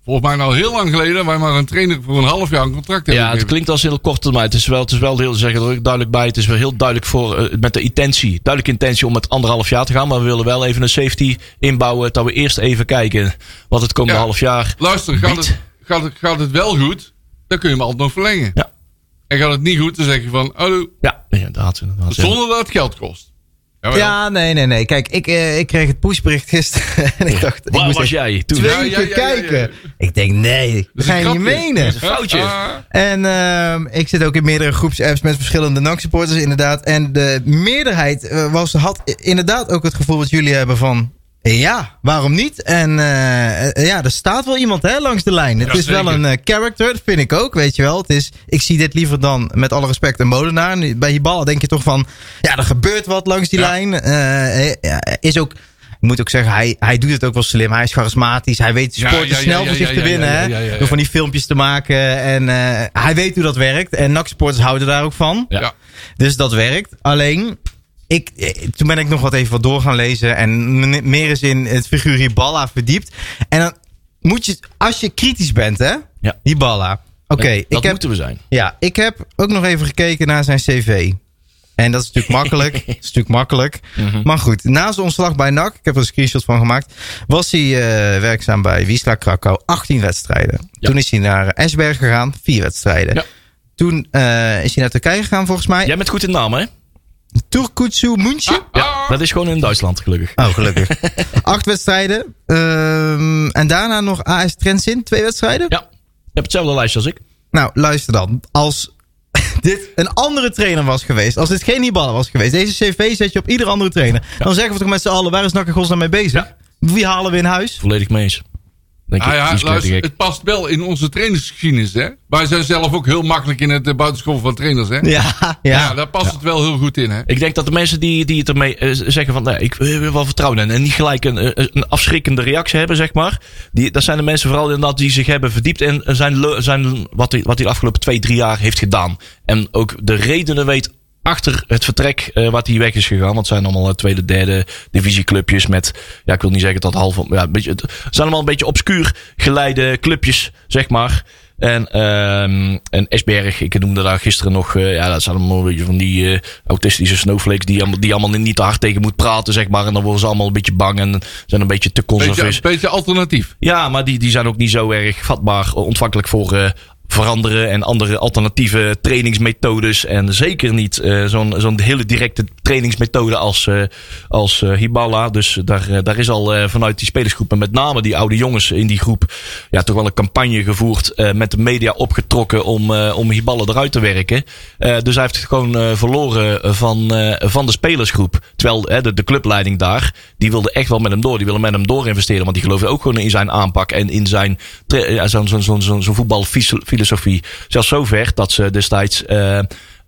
volgens mij al heel lang geleden, wij maar een trainer voor een half jaar een contract hebben Ja, het gegeven. klinkt als heel kort termijn. Het is wel, het is wel heel, duidelijk bij. Het is wel heel duidelijk voor, eh, met de intentie. Duidelijke intentie om met anderhalf jaar te gaan. Maar we willen wel even een safety inbouwen. Dat we eerst even kijken wat het komende Ja. half jaar Luister, gaat het, gaat, het, gaat het wel goed, dan kun je hem altijd nog verlengen. Ja. En gaat het niet goed, dan zeg je van, hallo, Ja, inderdaad. inderdaad. zonder dat het geld kost. Jawel. Ja, nee, nee, nee. Kijk, ik, eh, ik kreeg het pushbericht gisteren. en ik dacht, ik Waar moest was echt jij toen? twee Ja, ja, keer ja, ja, ja. kijken. Ik denk, nee, dat is ga een je niet grapje. menen. een foutje. Ah, En ehm, ik zit ook in meerdere groepsapps met verschillende NAC-supporters inderdaad. En de meerderheid eh, was, had inderdaad ook het gevoel wat jullie hebben van... Ja, waarom niet? En eh, eh, ja, er staat wel iemand hè, langs de lijn. Het Ja, is wel een eh, character, dat vind ik ook, weet je wel. Het is, ik zie dit liever dan, met alle respect, een molenaar. Nu, Bij Hiballa denk je toch van... Ja, er gebeurt wat langs die Ja. lijn. Is ook... Ik moet ook zeggen, hij, hij doet het ook wel slim. Hij is charismatisch. Hij weet de sport ja, snel voor zich te winnen. hè? Door van die filmpjes te maken. En hij weet hoe dat werkt. En NAC-supporters houden daar ook van. Dus dat werkt. Alleen, ik, eh, toen ben ik nog wat even wat door gaan lezen. En meer eens in het figuur Hiballa verdiept. En dan moet je, als je kritisch bent, hè? Ja. Hiballa. Oké, En dat ik heb moeten we zijn. ja, ik heb ook nog even gekeken naar zijn cv. En dat is natuurlijk makkelijk. dat is natuurlijk makkelijk. Mhm. Maar goed, na zijn ontslag bij NAC, ik heb er een screenshot van gemaakt, was hij eh, werkzaam bij Wisla Krakau, 18 wedstrijden. Ja. Toen is hij naar Esberg gegaan, 4 wedstrijden. Ja. Toen eh, is hij naar Turkije gegaan, volgens mij. Jij bent goed in namen, hè? Turkutsu München. Ja, dat is gewoon in Duitsland, gelukkig. Oh, gelukkig. Acht wedstrijden. Ehm, en daarna nog AS Trensin, twee wedstrijden. Ja, je hebt hetzelfde lijstje als ik. Nou, luister dan. Als dit een andere trainer was geweest, als dit geen Hiballa was geweest, deze cv zet je op ieder andere trainer, dan zeggen we toch met z'n allen, waar is NAC in godsnaam mee bezig? Wie halen we in huis? Volledig mee eens. Denk Ah ja, luister, het past wel in onze trainersgeschiedenis. Hè? Wij zijn zelf ook heel makkelijk in het uh, buitenschool van trainers. Hè? Ja, ja. Ja, daar past het wel heel goed in. Hè? Ik denk dat de mensen die, die het ermee eh, zeggen van, nee, ik wil wel vertrouwen in en niet gelijk een, eh, een afschrikkende reactie hebben, zeg maar. Die, dat zijn de mensen vooral inderdaad die zich hebben verdiept in zijn, zijn, wat, hij, wat hij de afgelopen twee, drie jaar heeft gedaan. En ook de redenen weet achter het vertrek eh, wat hij weg is gegaan. Want het zijn allemaal eh, tweede, derde divisieclubjes met, ja, ik wil niet zeggen dat half, ja, een beetje, het zijn allemaal een beetje obscuur geleide clubjes, zeg maar. En, ehm en Esberg, ik noemde daar gisteren nog, eh, ja, dat zijn allemaal een beetje van die autistische snowflakes die, allemaal- die allemaal niet te hard tegen moet praten, zeg maar. En dan worden ze allemaal een beetje bang en zijn een beetje te Beetje, conservatief. beetje alternatief. Ja, maar die, die zijn ook niet zo erg vatbaar, ontvankelijk voor veranderen en andere alternatieve trainingsmethodes. En zeker niet eh, zo'n zo'n hele directe trainingsmethode als, eh als eh, Hiballa. Dus daar, daar is al vanuit die spelersgroep en met name die oude jongens in die groep ja, toch wel een campagne gevoerd. met de media opgetrokken om, om Hiballa eruit te werken. Dus hij heeft het gewoon verloren van, van de spelersgroep. Terwijl de, de clubleiding daar, die wilde echt wel met hem door. Die wilde met hem door investeren. Want die geloofde ook gewoon in zijn aanpak en in zijn ja, zo'n zo'n zo'n zo'n voetbalfilosofie. Zelfs zover dat ze destijds eh,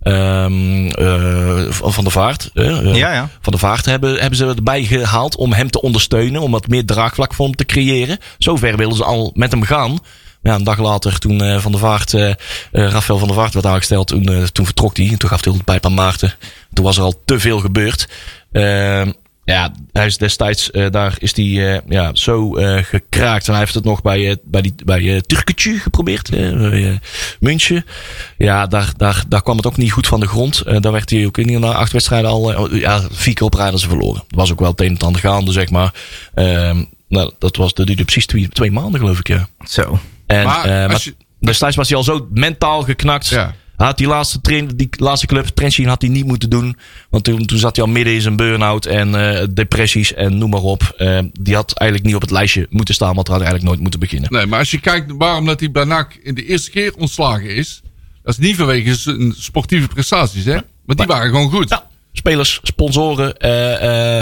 ehm, eh, van de vaart. eh, Ja, ja. Van de vaart hebben, hebben ze erbij gehaald om hem te ondersteunen. Om wat meer draagvlak voor hem te creëren. Zover wilden ze al met hem gaan. Ja, een dag later, toen eh, Van der Vaart, Rafael van der Vaart werd aangesteld, toen, toen vertrok hij. Toen gaf hij de pijp aan Maarten. Toen was er al te veel gebeurd. Ja, hij is destijds, eh, daar is hij eh, ja, zo eh, gekraakt. En hij heeft het nog bij, bij, die, bij uh, Turketje geprobeerd. eh, bij, München. Ja, daar, daar, daar kwam het ook niet goed van de grond. Eh, daar werd hij ook in na acht wedstrijden al ja, vier keer op rij dat ze verloren. Dat was ook wel het een en ander gaande, zeg maar. Ehm, nou, dat was dat duurde precies twee, twee maanden, geloof ik, ja. Zo. En, Maar eh, maar als je- destijds was hij al zo mentaal geknakt. Ja. Had die laatste, train, die laatste club, had hij niet moeten doen. Want toen, toen zat hij al midden in zijn burn-out en eh, depressies en noem maar op. Eh, die had eigenlijk niet op het lijstje moeten staan, want hij had eigenlijk nooit moeten beginnen. Nee, maar als je kijkt waarom dat hij bij NAC in de eerste keer ontslagen is. Dat is niet vanwege zijn sportieve prestaties, hè? Maar die waren gewoon goed. Ja, spelers, sponsoren, eh,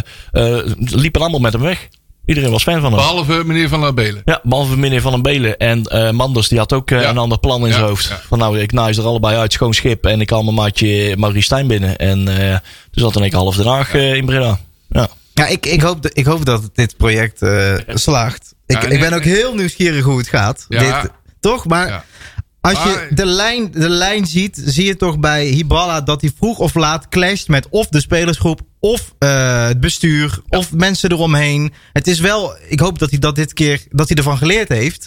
liepen allemaal met hem weg. Iedereen was fan van hem. Behalve meneer Van der Belen. Ja, behalve meneer Van den Belen. En eh, Manders, die had ook eh, Ja. een ander plan in Ja, zijn hoofd. ja. Van nou, ik naai er allebei uit, schoon schip. En ik haal mijn maatje Maurice Stijn binnen. En eh toen zat dan ik half Haag eh, in Breda. Ja. Ja, ik, ik, hoop, dat- ik hoop dat dit project eh, slaagt. Ik, Ja, ik ben ook heel nieuwsgierig hoe het gaat. Ja. Dit, toch? Maar Ja. als je de lijn, de lijn ziet, zie je toch bij Hiballa dat hij vroeg of laat clasht met of de spelersgroep, of eh, het bestuur, of mensen eromheen. Het is wel, ik hoop dat hij dat dit keer, dat hij ervan geleerd heeft.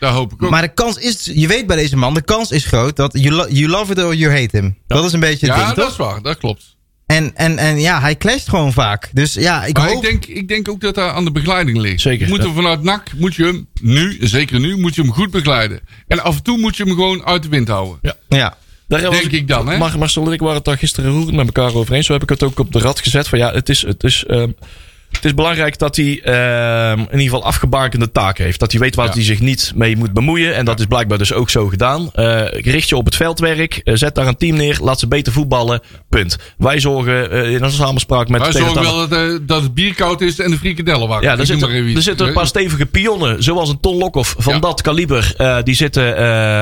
Daar hoop ik ook. Maar de kans is, je weet bij deze man, de kans is groot dat you, lo- you love it or you hate him. Dat is een beetje het ja, ding, dat is waar. Dat klopt. En, en, en ja, hij clasht gewoon vaak. Dus ja, ik Maar hoop... ik denk, ik denk ook dat daar aan de begeleiding ligt. Zeker, Je moet ja. hem vanuit NAC, moet je hem nu, zeker nu, moet je hem goed begeleiden. En af en toe moet je hem gewoon uit de wind houden. ja. Daar was Denk ik dan, hè? Mar Marcel en ik waren het daar gisteren roerend met elkaar over eens. Zo heb ik het ook op de rad gezet. Van ja, het is, het is, ehm, het is belangrijk dat hij ehm, in ieder geval afgebakende taken heeft. Dat hij weet waar Ja. hij zich niet mee moet bemoeien. En dat is blijkbaar dus ook zo gedaan. Eh, richt je op het veldwerk. eh, zet daar een team neer. Laat ze beter voetballen. Punt. Wij zorgen eh, in onze samenspraak met Wij de zorgen wel dat, dat het bier koud is en de frikadellen warm. Ja, er noem zitten, er zitten een paar stevige pionnen, zoals een Ton Lokhoff van Ja. dat kaliber. die zitten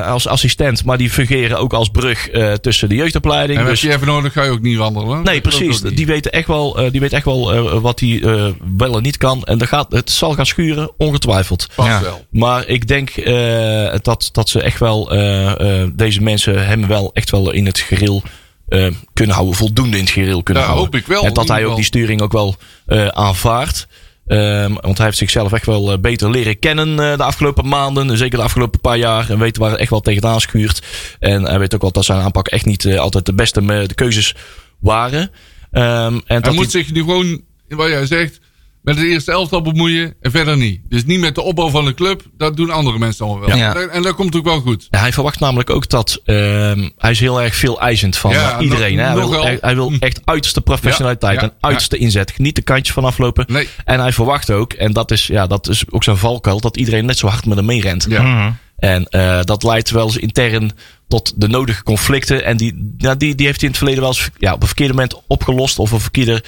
als assistent, maar die fungeren ook als brug tussen de jeugdopleiding. En als dus, je even nodig, ga je ook niet wandelen. nee, precies. Die weten echt wel, die weet echt wel wat hij eh, wel en niet kan. En dat gaat, het zal gaan schuren, ongetwijfeld. Vast Ja. wel. Maar ik denk eh, dat, dat ze echt wel, eh, eh, deze mensen hem wel echt wel in het gereel eh, kunnen houden. Voldoende in het gereel kunnen houden. hoop ik wel, En dat hij ook die sturing ook wel eh, aanvaardt. Ehm, want hij heeft zichzelf echt wel beter leren kennen eh, de afgelopen maanden. Zeker de afgelopen paar jaar. En weet waar het echt wel tegenaan schuurt. En hij weet ook wel dat zijn aanpak echt niet altijd de beste de keuzes waren. Ehm, en Hij dat moet zich nu gewoon, wat jij zegt, met het eerste elftal bemoeien en verder niet. Dus niet met de opbouw van de club. Dat doen andere mensen allemaal wel. Ja. En- En dat komt ook wel goed. Ja, hij verwacht namelijk ook dat ehm, hij is heel erg veel eisend van Ja, eh, iedereen. nog-. Hij, wil, wel. hij, hij wil echt uiterste professionaliteit Ja, ja, en uiterste inzet. Niet de kantjes van aflopen. Nee. En hij verwacht ook, en dat is, ja, dat is ook zijn valkuil, dat iedereen net zo hard met hem meerent. Ja. Mhm. En eh, dat leidt wel eens intern tot de nodige conflicten. En die, ja, die, die heeft hij in het verleden wel eens ja, op een verkeerde moment opgelost. Of een verkeerde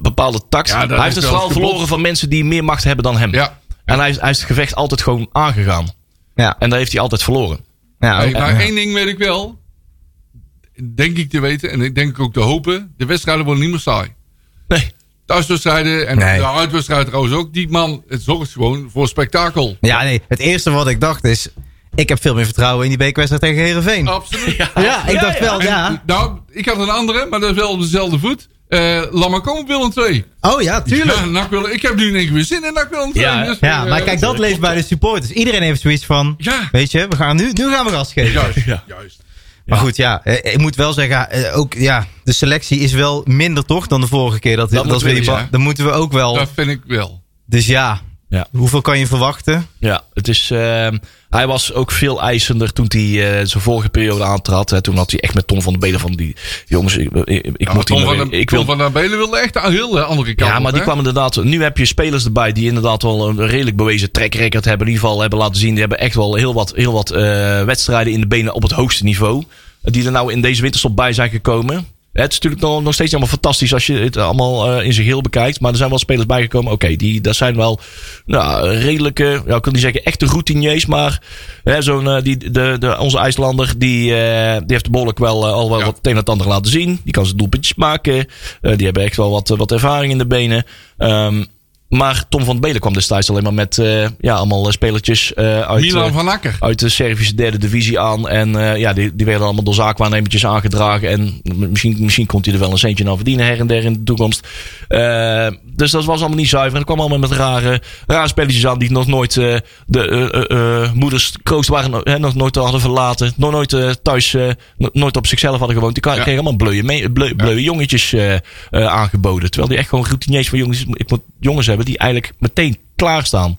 bepaalde tact. Ja, hij heeft het vooral verloren van mensen die meer macht hebben dan hem. Ja. En hij, is- hij is het gevecht altijd gewoon aangegaan. Ja. En daar heeft hij altijd verloren. Ja, Hey, maar ja. één ding weet ik wel. Denk ik te weten. En ik denk ook te hopen. De wedstrijden worden niet meer saai. Nee. Thuiswedstrijden en Nee. de uitwedstrijden trouwens ook. Die man het zorgt gewoon voor spektakel. Ja, nee. Het eerste wat ik dacht is... Ik heb veel meer vertrouwen in die bekerwedstrijd tegen Herenveen. Absoluut. Ja, ik dacht wel, En, ja. Nou, ik had een andere, maar dat is wel op dezelfde voet. Eh laat maar komen, Willem 2. Oh ja, tuurlijk. Ja, Willem- ik heb nu in één keer weer zin in NAC Willem 2. Ja, Dus, Ja, eh, maar kijk, dat leeft bij de supporters. Iedereen heeft zoiets van... Ja. Weet je, we gaan nu, nu gaan we gas geven. Juist, Ja. juist. Maar goed, ja. eh, Ik moet wel zeggen, ook, ja, de selectie is wel minder toch dan de vorige keer. Dat, dat, moeten we. Dan moeten we ook wel. Dat vind ik wel. Dus ja, Ja. hoeveel kan je verwachten? Ja, het is, ehm, hij was ook veel eisender toen hij eh, zijn vorige periode aantrad. Hè. Toen had hij echt met Tom van der Belen van die jongens, ik, ik, ik Ja, moet Tom van, der- ik Tom wil van der Belen wilde echt een heel eh, andere kant Ja, maar op, die hè? kwam inderdaad. Nu heb je spelers erbij die inderdaad wel een redelijk bewezen track record hebben. In ieder geval hebben laten zien. Die hebben echt wel heel wat, heel wat eh, wedstrijden in de benen op het hoogste niveau. Die er nou in deze winterstop bij zijn gekomen. Het is natuurlijk nog, nog steeds allemaal fantastisch als je het allemaal eh, in zijn geheel bekijkt. Maar er zijn wel spelers bijgekomen. Oké, die dat zijn wel nou, redelijke, ja, ik kan niet zeggen echte routiniers. Maar hè, zo'n, eh, die, de, de, onze IJslander, die, eh, die heeft behoorlijk wel al wel Ja. wat het een en het ander laten zien. Die kan zijn doelpuntjes maken. Die hebben echt wel wat, wat ervaring in de benen. Ehm, maar Tom van Belen kwam destijds alleen maar met eh, ja, allemaal eh, spelertjes eh, uit, Milan van Akker. uit de Servische derde divisie aan. En ja, die, die werden allemaal door zaakwaarnemertjes aangedragen. En misschien, misschien kon hij er wel een centje aan verdienen her en der in de toekomst. Dus dat was allemaal niet zuiver. En er kwam allemaal met rare, rare spelletjes aan die nog nooit de moeders kroost waren. eh, nog nooit hadden verlaten. Nog nooit thuis, no- nooit op zichzelf hadden gewoond. Die kregen Ja. allemaal bleu- jongetjes aangeboden. Terwijl die echt gewoon routiniers van jongens, ik moet jongens hebben die eigenlijk meteen klaarstaan.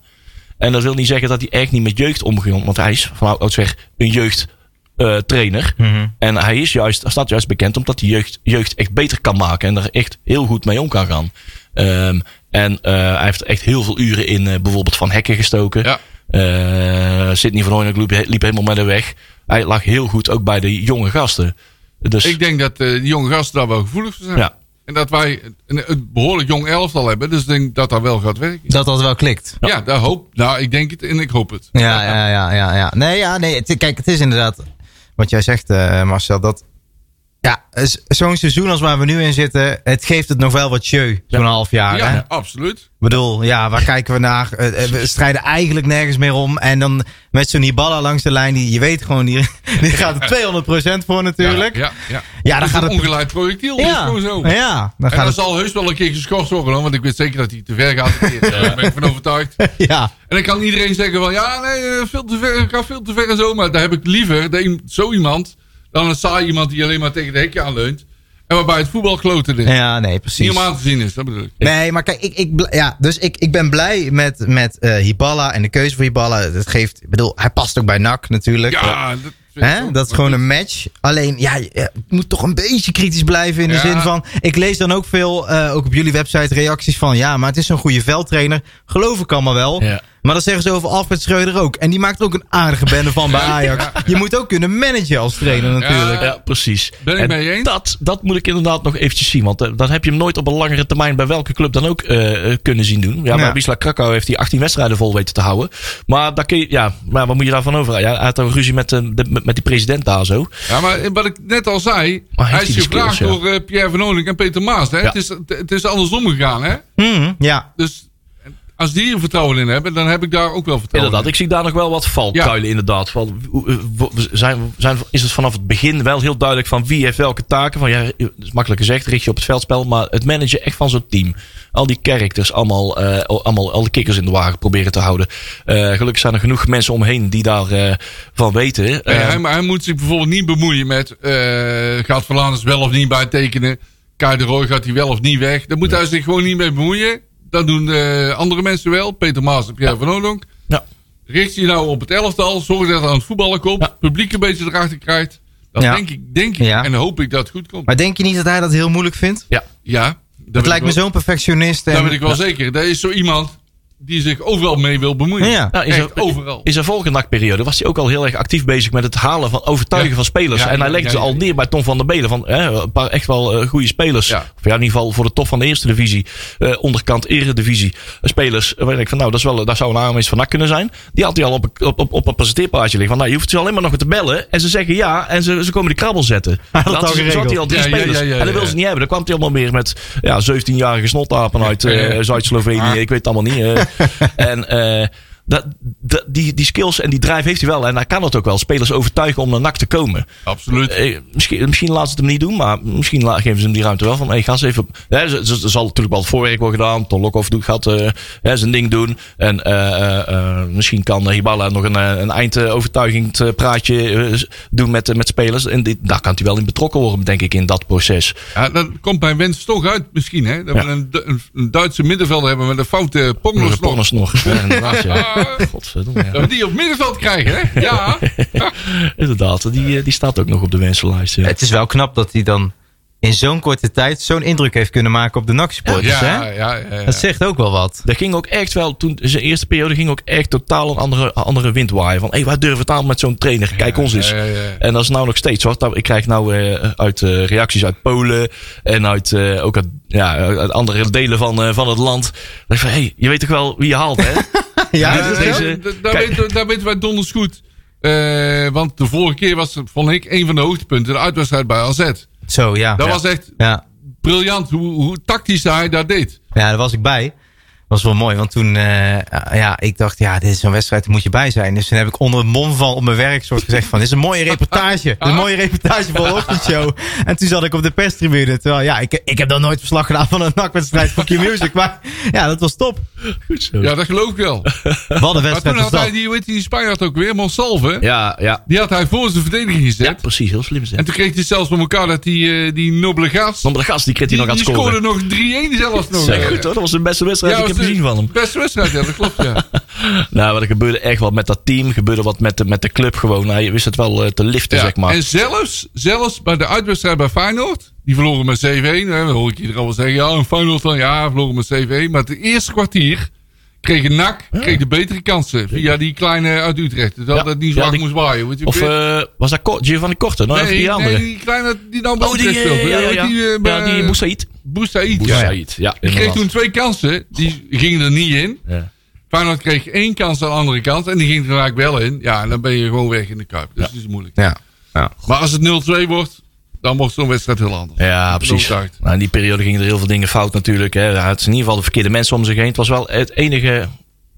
En dat wil niet zeggen dat hij echt niet met jeugd omgegaan. Want hij is van oudsher een jeugdtrainer. En hij is juist, staat juist bekend omdat hij jeugd, jeugd echt beter kan maken. En er echt heel goed mee om kan gaan. Ehm, en eh, hij heeft echt heel veel uren in eh, bijvoorbeeld Van Hekken gestoken. Ja. Eh, Sidney van Hooydonk liep, liep helemaal met de weg. Hij lag heel goed ook bij de jonge gasten. Dus Ik denk dat eh, die jonge gasten daar wel gevoelig voor zijn. ja. En dat wij een, een behoorlijk jong elftal hebben. Dus ik denk dat dat wel gaat werken. Dat dat wel klikt. Ja, daar hoop. Nou, ik denk het en ik hoop het. Ja, ja, ja, ja. ja. Nee, ja, nee. Het, kijk, het is inderdaad wat jij zegt, eh, Marcel. Dat ja, zo'n seizoen als waar we nu in zitten, het geeft het nog wel wat jeu. Zo'n half jaar. Ja, hè? absoluut. Ik bedoel, ja, waar kijken we naar? Eh, eh, We strijden eigenlijk nergens meer om. En dan met zo'n Hiballa langs de lijn, die, je weet gewoon, die, die gaat er 200% voor natuurlijk. Ja, ja. Ja, dan is gaat een het- ongeleid projectiel. Dat is gewoon zo. ja, dan En gaat dat het, zal heus wel een keer geschorst worden, hoor, want ik weet zeker dat hij te ver gaat. Daar ben ik van overtuigd. ja. En dan kan iedereen zeggen van, ja, nee, eh, veel te ver, gaat veel te ver en zo. Maar daar heb ik liever zo iemand dan een saai iemand die alleen maar tegen de hekje aanleunt. En waarbij het voetbal kloten is. ja, nee, precies. Niet om aan te zien is, dat bedoel ik. Nee, maar kijk, ik, ik, ja, dus ik, ik ben blij met, met eh Hiballa en de keuze voor Hiballa. Het geeft, ik bedoel, hij past ook bij NAC natuurlijk. Ja, dat, Hè? Dat is gewoon een match. Alleen, ja, je je moet toch een beetje kritisch blijven in de Ja. zin van... Ik lees dan ook veel, eh, ook op jullie website, reacties van... Ja, maar het is zo'n goede veldtrainer. Geloof ik allemaal wel. Ja. Maar dat zeggen ze over Alfred Schreuder ook. En die maakt er ook een aardige bende van bij Ajax. Je moet ook kunnen managen als trainer natuurlijk. Ja, precies. Ben ik mee eens. Dat, dat moet ik inderdaad nog eventjes zien. Want eh, dat heb je hem nooit op een langere termijn bij welke club dan ook eh, eh, kunnen zien doen. Ja, Ja. bij Wisla Krakau heeft hij 18 wedstrijden vol weten te houden. Maar, daar kun je, ja, maar wat moet je daarvan over? Ja, hij had een ruzie met, eh, de, met, met die president daar zo. Ja, maar wat ik net al zei, Maar hij is gevraagd ja. door eh, Pierre van Oorlijk en Peter Maas. Hè? Ja. Het, is, het is andersom gegaan, hè? Hmm, ja. Dus als die er vertrouwen in hebben, dan heb ik daar ook wel vertrouwen Inderdaad, ik zie daar nog wel wat valkuilen inderdaad. Van, eh, zijn, zijn, is het vanaf het begin wel heel duidelijk van wie heeft welke taken? Van, ja, dat is makkelijk gezegd, richt je op het veldspel. Maar het managen echt van zo'n team. Al die characters, allemaal, eh, allemaal al de kikkers in de wagen proberen te houden. Eh, gelukkig zijn er genoeg mensen omheen die daarvan van weten. Eh, hij, maar hij moet zich bijvoorbeeld niet bemoeien met... gaat Verlaners wel of niet bijtekenen? Kai de Roy gaat hij wel of niet weg? Daar moet hij zich gewoon niet mee bemoeien. Dat doen eh, andere mensen wel. Peter Maas en Pierre van Oudonk. ja. Richt je nou op het elftal. Zorg dat er aan het voetballen komt. Het publiek een beetje erachter krijgt. Dat Ja. denk ik, denk ik Ja. en hoop ik dat het goed komt. Maar denk je niet dat hij dat heel moeilijk vindt? ja. ja, dat Het lijkt me zo'n perfectionist. Dat En, weet ik wel zeker. Dat is zo iemand die zich overal mee wil bemoeien. Ja. Nou, in Echt zijn- overal. In zijn volgende nachtperiode was hij ook al heel erg actief bezig met het halen van overtuigen Ja. van spelers. Ja, en hij legde ja, ze ja. al neer bij Tom van der Belen. Van hè, een paar echt wel eh, goede spelers. Ja. Of ja, in ieder geval voor de top van de eerste divisie. eh, onderkant eredivisie. eh, spelers. waar ik van nou, dat, is wel, dat zou een aanwezig van NAC kunnen zijn. Die had hij al op, een- op, op, op een presenteerpaardje liggen. Van nou, je hoeft ze alleen maar nog te bellen. En ze zeggen ja. En ze, ze komen de krabbel zetten. het had hij al drie Ja, ja, spelers. ja, ja, en dat wil ze niet hebben. Dan kwam hij allemaal meer met ja, 17-jarige snottapen uit eh, Zuid-Slovenië. Ah. Ik weet het allemaal niet. en eh, dat, dat, die, die skills en die drive heeft hij wel. En hij kan het ook wel. Spelers overtuigen om naar NAC te komen. Absoluut. Eh, misschien, misschien laten ze het hem niet doen. Maar misschien la- geven ze hem die ruimte wel. Van hey, ga eens even. Hè, ze- ze- er zal natuurlijk wel het voorwerk worden gedaan. Ton Lokhoff doet, gaat hè, zijn ding doen. En eh, eh, misschien kan Hibala nog een, een eindovertuigend praatje doen met, met spelers. En dit, daar kan hij wel in betrokken worden, denk ik, in dat proces. Ja, dat komt bij Wens toch uit misschien. Hè? Dat Ja. we een, een, Duitse middenvelder hebben met een foute ponglos. Pornos nog. Ja, Godverdomme, ja. Dat we die op middenveld krijgen, hè? Ja. Inderdaad, die, eh, die staat ook nog op de wensenlijst. Ja. Het is wel knap dat hij dan in zo'n korte tijd zo'n indruk heeft kunnen maken op de NAC-supporters. Ja, hè? ja, ja, ja. Dat zegt ook wel wat. Dat ging ook echt wel, toen zijn eerste periode ging ook echt totaal een andere, andere wind waaien. Van, hé, wij durven het aan met zo'n trainer. Kijk ons eens. ja, ja, ja. En dat is nou nog steeds hoor. Ik krijg nou eh, uit eh, reacties uit Polen en uit, eh, ook uit, ja, uit andere delen van, eh, van het land. Dat ik van, hé, hey, je weet toch wel wie je haalt, hè? Ja, het deze- daar, weten, daar weten wij donders goed. Eh, want de vorige keer was, vond ik, een van de hoogtepunten de uitwedstrijd bij AZ. Zo, ja. Dat ja. was echt Ja. briljant hoe, hoe tactisch hij dat deed. Ja, daar was ik bij. Was wel mooi, want toen, eh, ja, ik dacht, ja, dit is zo'n wedstrijd, daar moet je bij zijn. Dus toen heb ik onder het mom van op mijn werk soort gezegd van, dit is een mooie reportage. Dit is een mooie reportage voor de ochtendshow. En toen zat ik op de perstribune. Terwijl, ja, ik, ik heb dan nooit verslag gedaan van een nakwedstrijd voor Q-Music. Maar ja, dat was top. Goed zo. Ja, dat geloof ik wel. Wat een Maar wedstrijd toen was had hij dat. die, weet je, die Spanjaard ook weer, Monsalve. Ja, ja. Die had hij voor zijn verdediging gezet. Ja, precies. Heel slim En zeg. toen kreeg hij zelfs voor elkaar dat die, eh, die nobele gast... De gast, die kreeg hij Die, nog aan die het scoren. scoorde nog 3-1 zelfs nog. Zeg, goed hoor, dat was de beste wedstrijd die was gezien van hem. Beste wedstrijd, ja, dat klopt, ja. Nou, maar er gebeurde echt wat met dat team. gebeurde wat met de, met de club gewoon. Hij wist het wel eh, te liften, ja. zeg maar. En zelfs, zelfs bij de uitwedstrijd bij Feyenoord, die verloren met 7-1. hè, Dan hoor ik iedereen wel zeggen, ja, een Feyenoord dan, ja, verloren met 7-1. Maar het eerste kwartier kreeg NAC kreeg de betere kansen via die kleine uit Utrecht. Dat Ja. dat niet zo Ja, die- moest waaien. Weet je Of eh, was dat Giovanni Korte? Nou, nee, die andere. nee, die kleine die nou bij oh, die, Utrecht eh, speelde. ja, ja, Weet ja. die, eh, ja, die Boussaïd. Ja. Ja, Die kreeg toen twee kansen. Die gingen er niet in. Ja. Feyenoord kreeg één kans aan de andere kant. En die ging er eigenlijk wel in. Ja, en dan ben je gewoon weg in de Kuip. Dus dat is moeilijk. Ja. ja. Maar als het 0-2 wordt, dan wordt zo'n wedstrijd heel anders. Ja, precies. Nou, in die periode gingen er heel veel dingen fout natuurlijk. Hè. Hij had in ieder geval de verkeerde mensen om zich heen. Het was wel het enige,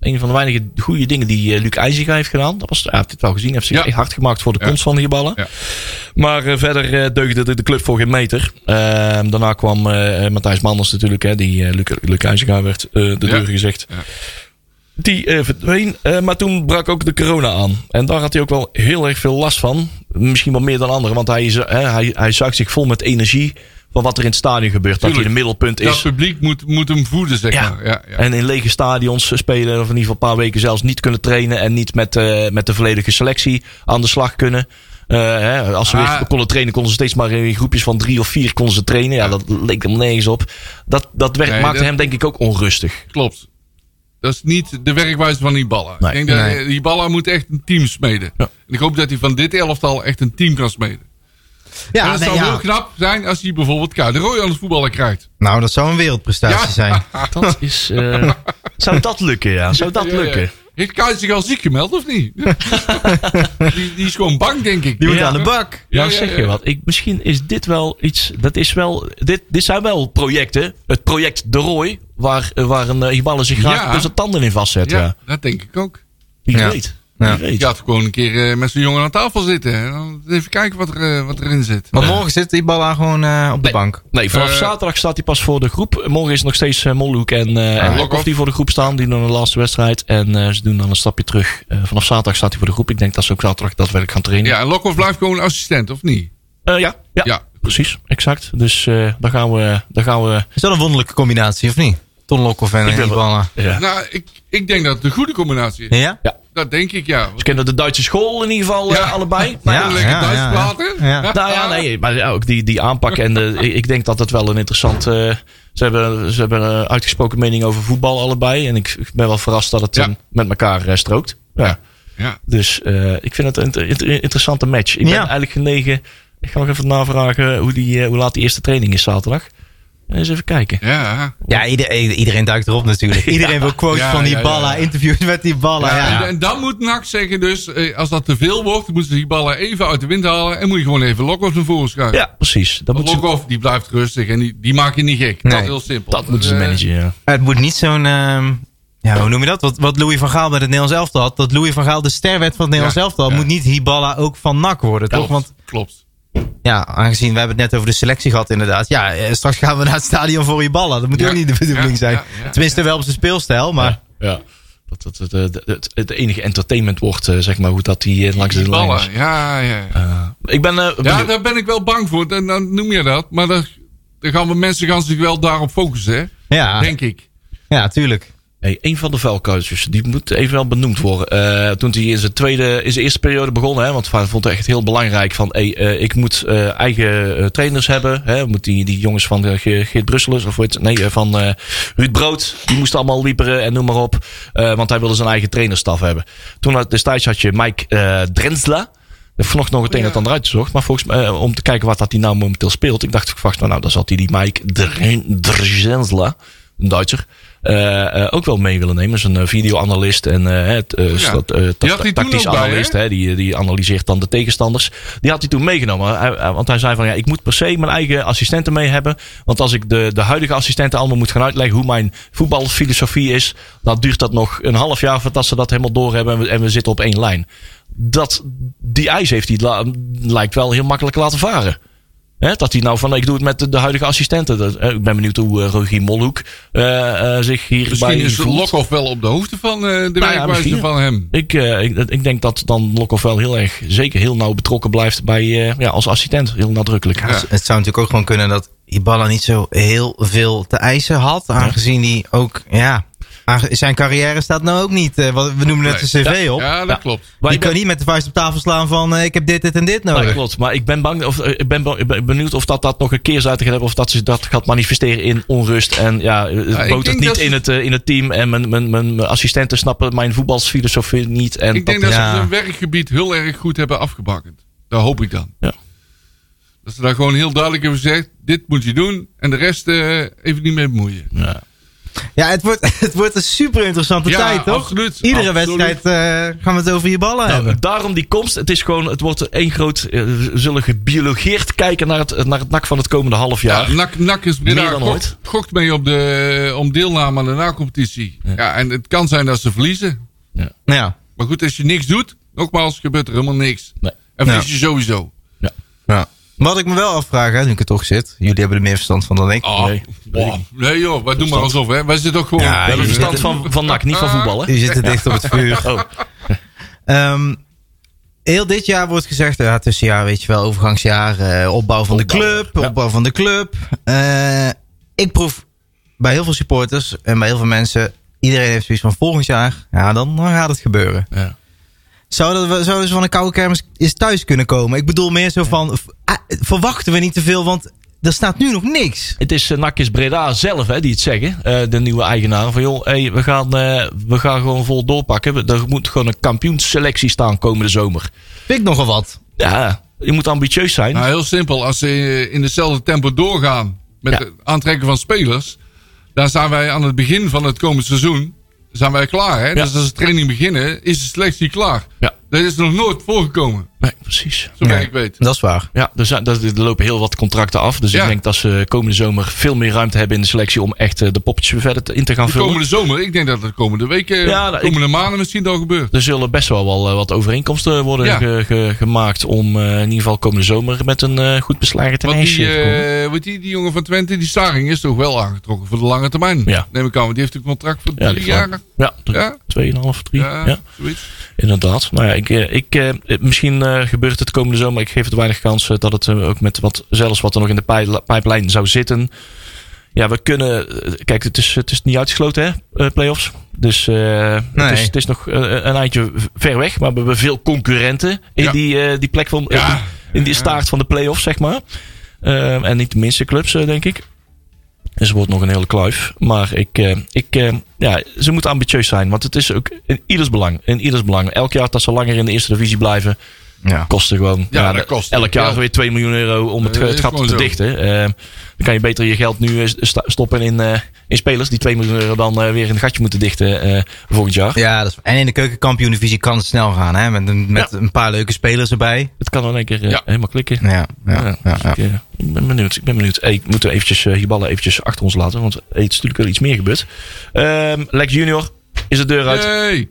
een van de weinige goede dingen die eh, Luc IJzinga heeft gedaan. Dat was, hij heeft het wel gezien. Hij heeft zich Ja. echt hard gemaakt voor de Ja. komst van die ballen. Ja. Maar eh, verder eh, deugde de, de club voor geen meter. Ehm, daarna kwam Matthijs Manders natuurlijk. Hè, die Luc, Luc IJzinga werd de deur gezegd. Die verdween. Maar toen brak ook de corona aan. En daar had hij ook wel heel erg veel last van. Misschien wel meer dan anderen. Want hij, hij, hij zuigt zich vol met energie van wat er in het stadion gebeurt. Dat hij de middelpunt Dat is. publiek moet, moet hem voeden, zeg Ja. maar. Ja, ja. En in lege stadions spelen, of in ieder geval een paar weken zelfs niet kunnen trainen. En niet met, eh, met de volledige selectie aan de slag kunnen. Eh, hè, als ze Ah. weer konden trainen, konden ze steeds maar in groepjes van drie of vier konden ze trainen. Ja, dat leek hem nergens op. Dat, dat werk Nee, maakte dat- hem denk ik ook onrustig. Klopt. Dat is niet de werkwijze van Ibala. Nee. Ik denk dat moet echt een team smeden. Ja. En ik hoop dat hij van dit elftal echt een team kan smeden. Ja, en nee, zou ja. heel knap zijn als hij bijvoorbeeld K. de Roy aan het voetballen krijgt. Nou, dat zou een wereldprestatie Ja. zijn. Dat is, eh, zou dat lukken, ja? Zou dat Ja, ja. lukken? Heeft K zich al ziek gemeld of niet? die, die is gewoon bang, denk ik. Die moet Ja. aan de bak. Ja, nou zeg ja. je wat. Ik, misschien is dit wel iets. Dat is wel. Dit, dit zijn wel projecten. Het project De Roy. Waar, waar een uh, zich graag Ja. tussen tanden in vastzet. Ja, Ja. dat denk ik ook. Wie Ja. weet. Ja. Je gewoon een keer eh, met zo'n jongen aan tafel zitten. En dan even kijken wat, er, eh, wat erin zit. Maar morgen zit die bal gewoon eh, op de bank. Nee, vanaf zaterdag staat hij pas voor de groep. Morgen is het nog steeds uh, Molhoek en, uh, en Lokhoff die voor de groep staan. Die doen de laatste wedstrijd. En uh, ze doen dan een stapje terug. Uh, vanaf zaterdag staat hij voor de groep. Ik denk dat ze ook zaterdag daadwerkelijk gaan trainen. Ja, en Lokhoff blijft gewoon assistent, of niet? Uh, ja, ja, Ja. precies. Exact. Dus uh, daar gaan we... Daar gaan we Is dat een wonderlijke combinatie, of niet? Ton Lokhoff en Hiballa. ja. Nou, ik, ik denk dat het een goede combinatie is. Ja? ja. Dat denk ik, ja. Ze kennen de Duitse school in ieder geval Ja. uh, allebei. Maar Ja, lekker ja, Duits ja, ja. praten. Ja. Nou ja, nee, maar ja, ook die, die aanpak. En de, ik, denk dat het wel een interessant. eh, ze hebben, ze hebben een uitgesproken mening over voetbal allebei. En ik, ik ben wel verrast dat het Ja. eh, met elkaar eh, strookt. Ja. Ja. Dus eh, ik vind het een inter- inter- interessante match. Ik ben Ja. eigenlijk genegen. Ik ga nog even navragen hoe, die, eh, hoe laat die eerste training is zaterdag. Eens even kijken. Ja. Ja, ieder- iedereen duikt erop natuurlijk. Iedereen wil quotes Ja, van die ja, ja, ballen, ja. interviews met die ballen. Ja, En, en dan moet NAC zeggen dus, eh, als dat te veel wordt, moeten ze die ballen even uit de wind halen. En moet je gewoon even Lokhoff naar voren schuiven. Ja, precies. Dat, moet ze, Lokhoff, die blijft rustig en die, die maak je niet gek. Dat Nee. is heel simpel. dat moeten ze eh, managen. Ja. Het moet niet zo'n... ehm, ja, hoe noem je dat? Wat, wat Louis van Gaal met het Nederlands elftal had. Dat Louis van Gaal de ster werd van het Nederlands Ja, elftal. ja. Moet niet Hiballa ook van NAC worden, toch? Want klopt. Ja, aangezien we hebben het net over de selectie gehad inderdaad. Ja, eh, straks gaan we naar het stadion voor Hiballa. Dat moet Ja, ook niet de bedoeling ja, zijn. ja, ja, Tenminste wel op zijn speelstijl, maar... Ja. Dat het het, het, enige entertainment wordt, eh, zeg maar, hoe dat die eh, langs de ballen, is. ja, ja. Eh, ik ben... Ja, daar ben ik wel bang voor. Dan, dan noem je dat. Maar dan, dan gaan we mensen gaan zich wel daarop focussen, hè? Ja, denk ik. ja tuurlijk. Hey, een van de vuilkuitjes, die moet even wel benoemd worden. Eh, toen hij in zijn tweede, in zijn eerste periode begon, hè, want hij vond het echt heel belangrijk van, hey, eh, ik moet eh, eigen trainers hebben. Hè, moet die, die jongens van Geert Brusselers, of het, nee, van Ruud Brood, die moesten allemaal lieperen en noem maar op. Want hij wilde zijn eigen trainerstaf hebben. Toen had, destijds had je Mike Drensla. Ik heb vanochtend nog het een en ander uitgezocht. Maar volgens mij, om te kijken wat dat hij nou momenteel speelt. Ik dacht, ik wacht, nou, dan zal hij die Mike Dren- Drensla, een Duitser, ook wel mee willen nemen. Zijn videoanalist en het, Ja. stat- uh, Die had hij toen tactisch analist. die, die analyseert dan de tegenstanders. Die had hij toen meegenomen. Want hij zei van ja, ik moet per se mijn eigen assistenten mee hebben. Want als ik de, de huidige assistenten allemaal moet gaan uitleggen hoe mijn voetbalfilosofie is. Dan duurt dat nog een half jaar voordat ze dat helemaal doorhebben. En we, en we zitten op één lijn. Dat, die eis heeft hij, lijkt wel heel makkelijk laten varen. Hè, dat hij nou van, ik doe het met de, de huidige assistenten. Dat, ik ben benieuwd hoe uh, Rogier Molhoek eh, eh, zich hierbij Misschien is. Lokhoff wel op de hoogte van eh, de ja, misschien. van hem. Ik, eh, ik, ik denk dat dan Lokhoff wel heel erg, zeker heel nauw betrokken blijft bij, eh, ja, als assistent. Heel nadrukkelijk. Ja. Het zou natuurlijk ook gewoon kunnen dat Ibala niet zo heel veel te eisen had. Aangezien hij ook, ja, aange- zijn carrière staat nou ook niet, eh, wat we noemen het een cv op. Ja, dat Ja. klopt. Maar Je ben- kan niet met de vuist op tafel slaan van eh, ik heb dit, dit en dit Nee, nodig. klopt. Maar ik ben bang, of eh, ik ben, ba- ik ben benieuwd of dat, dat nog een keer zou gaan hebben. Of dat ze dat gaat manifesteren in onrust. En ja, het botert denk niet dat ze- in, het, in het team. En mijn, mijn, mijn, mijn assistenten snappen mijn voetbalsfilosofie niet. En Ik denk dat, dat ja. ze zijn werkgebied heel erg goed hebben afgebakend. Dat hoop ik dan. Ja. Dat ze daar gewoon heel duidelijk hebben gezegd, dit moet je doen. En de rest even niet mee bemoeien. Ja. Ja, het wordt, het wordt een super interessante Ja, tijd, toch? absoluut. Iedere Absoluut. wedstrijd eh, gaan we het over je ballen Nou, hebben. daarom die komst. Het is gewoon, het wordt één groot, eh, we zullen gebiologeerd kijken naar het, naar het nak van het komende half jaar. Ja, NAC, NAC is Meer dan gokt, ooit. gokt mee op de, om deelname aan de na-competitie. Ja. en het kan zijn dat ze verliezen. Ja. Maar goed, als je niks doet, nogmaals, gebeurt er helemaal niks. Nee. En Ja. verlies je sowieso. ja. Wat ik me wel afvraag, hè, nu ik er toch zit. Jullie hebben er meer verstand van dan ik. Oh, Nee, wow. nee joh, wij doen maar alsof, hè. Wij zitten ook gewoon... Ja, We hebben verstand van, van NAC, niet van voetballen. Je zit er dicht op het vuur. Oh, Ehm, heel dit jaar wordt gezegd, ja, tussenjaar, weet je wel, overgangsjaar, eh, opbouw van de club, ja. opbouw van de club. Eh, ik proef bij heel veel supporters en bij heel veel mensen, iedereen heeft zoiets van volgend jaar, ja, dan, dan gaat het gebeuren. ja. Zouden we, zouden ze van een koude kermis eens thuis kunnen komen? Ik bedoel meer zo van, verwachten we niet te veel, want er staat nu nog niks. Het is uh, Nakis Breda zelf hè, die het zeggen. eh, de nieuwe eigenaar. Van joh, hey, we, gaan, eh, we gaan gewoon vol doorpakken. We- Er moet gewoon een kampioensselectie staan komende zomer. Vind ik nogal wat. Ja, je moet ambitieus zijn. Nou, heel simpel. Als ze in hetzelfde tempo doorgaan met Ja. het aantrekken van spelers, dan zijn wij aan het begin van het komend seizoen zijn wij klaar. Hè? Dus als de training beginnen, is de selectie klaar. Ja. Dat is nog nooit voorgekomen, Nee, precies. zover Nee. ik weet. Dat is waar. Ja, er, zijn, er, er lopen heel wat contracten af. Dus Ja. ik denk dat ze komende zomer veel meer ruimte hebben in de selectie om echt eh, de poppetjes weer verder te- in te gaan De vullen. komende zomer, ik denk dat het de komende weken, Ja, nou, de komende maanden misschien al gebeurt. Er zullen best wel, wel eh, wat overeenkomsten worden Ja. ge- ge- gemaakt om eh, in ieder geval komende zomer met een eh, goed beslagen die, te komen. eh, weet die, die jongen van Twente, die Staring, is toch wel aangetrokken voor de lange termijn. Ja. Neem ik aan, want die heeft een contract voor Ja, drie jaar. Ja, drie- Ja? tweeënhalf, drie. Ja, zoiets. Inderdaad. Nou ja, ik, eh, ik, eh, misschien eh, gebeurt het komende zomer. Ik geef het weinig kans dat het ook met wat, zelfs wat er nog in de pijplijn zou zitten. Ja, we kunnen. Kijk, het is, het is niet uitgesloten, hè, playoffs. Dus Nee. het, is, het is nog een eindje ver weg. Maar we hebben veel concurrenten in Ja. die, die plek van. in die staart van de playoffs, zeg maar. En niet de minste clubs, denk ik. Dus wordt nog een hele kluif. Maar ik, eh, ik, eh, ja, ze moeten ambitieus zijn. Want het is ook in ieders belang. In ieders belang. Elk jaar dat ze langer in de eerste divisie blijven. Ja. Kosten gewoon. Ja, dat de- kost elk jaar geld. weer 2 miljoen euro om het, Eh, het gat te dichten. Eh, dan kan je beter je geld nu eh, stoppen in, eh, in spelers. Die 2 miljoen euro dan weer in een gatje moeten dichten eh, volgend jaar. Ja, dat is, en in de keukenkampioen-divisie kan het snel gaan, hè? Met, een, met een paar leuke spelers erbij. Het kan in één keer Ja. helemaal klikken. Ja, ja, ja. dus ja. Ik, ik ben benieuwd. Ik ben benieuwd. Hey, ik moet er eventjes uh, ballen eventjes achter ons laten. Want hey, het is natuurlijk wel iets meer gebeurd. Ehm Lex Junior is de deur uit. Hey.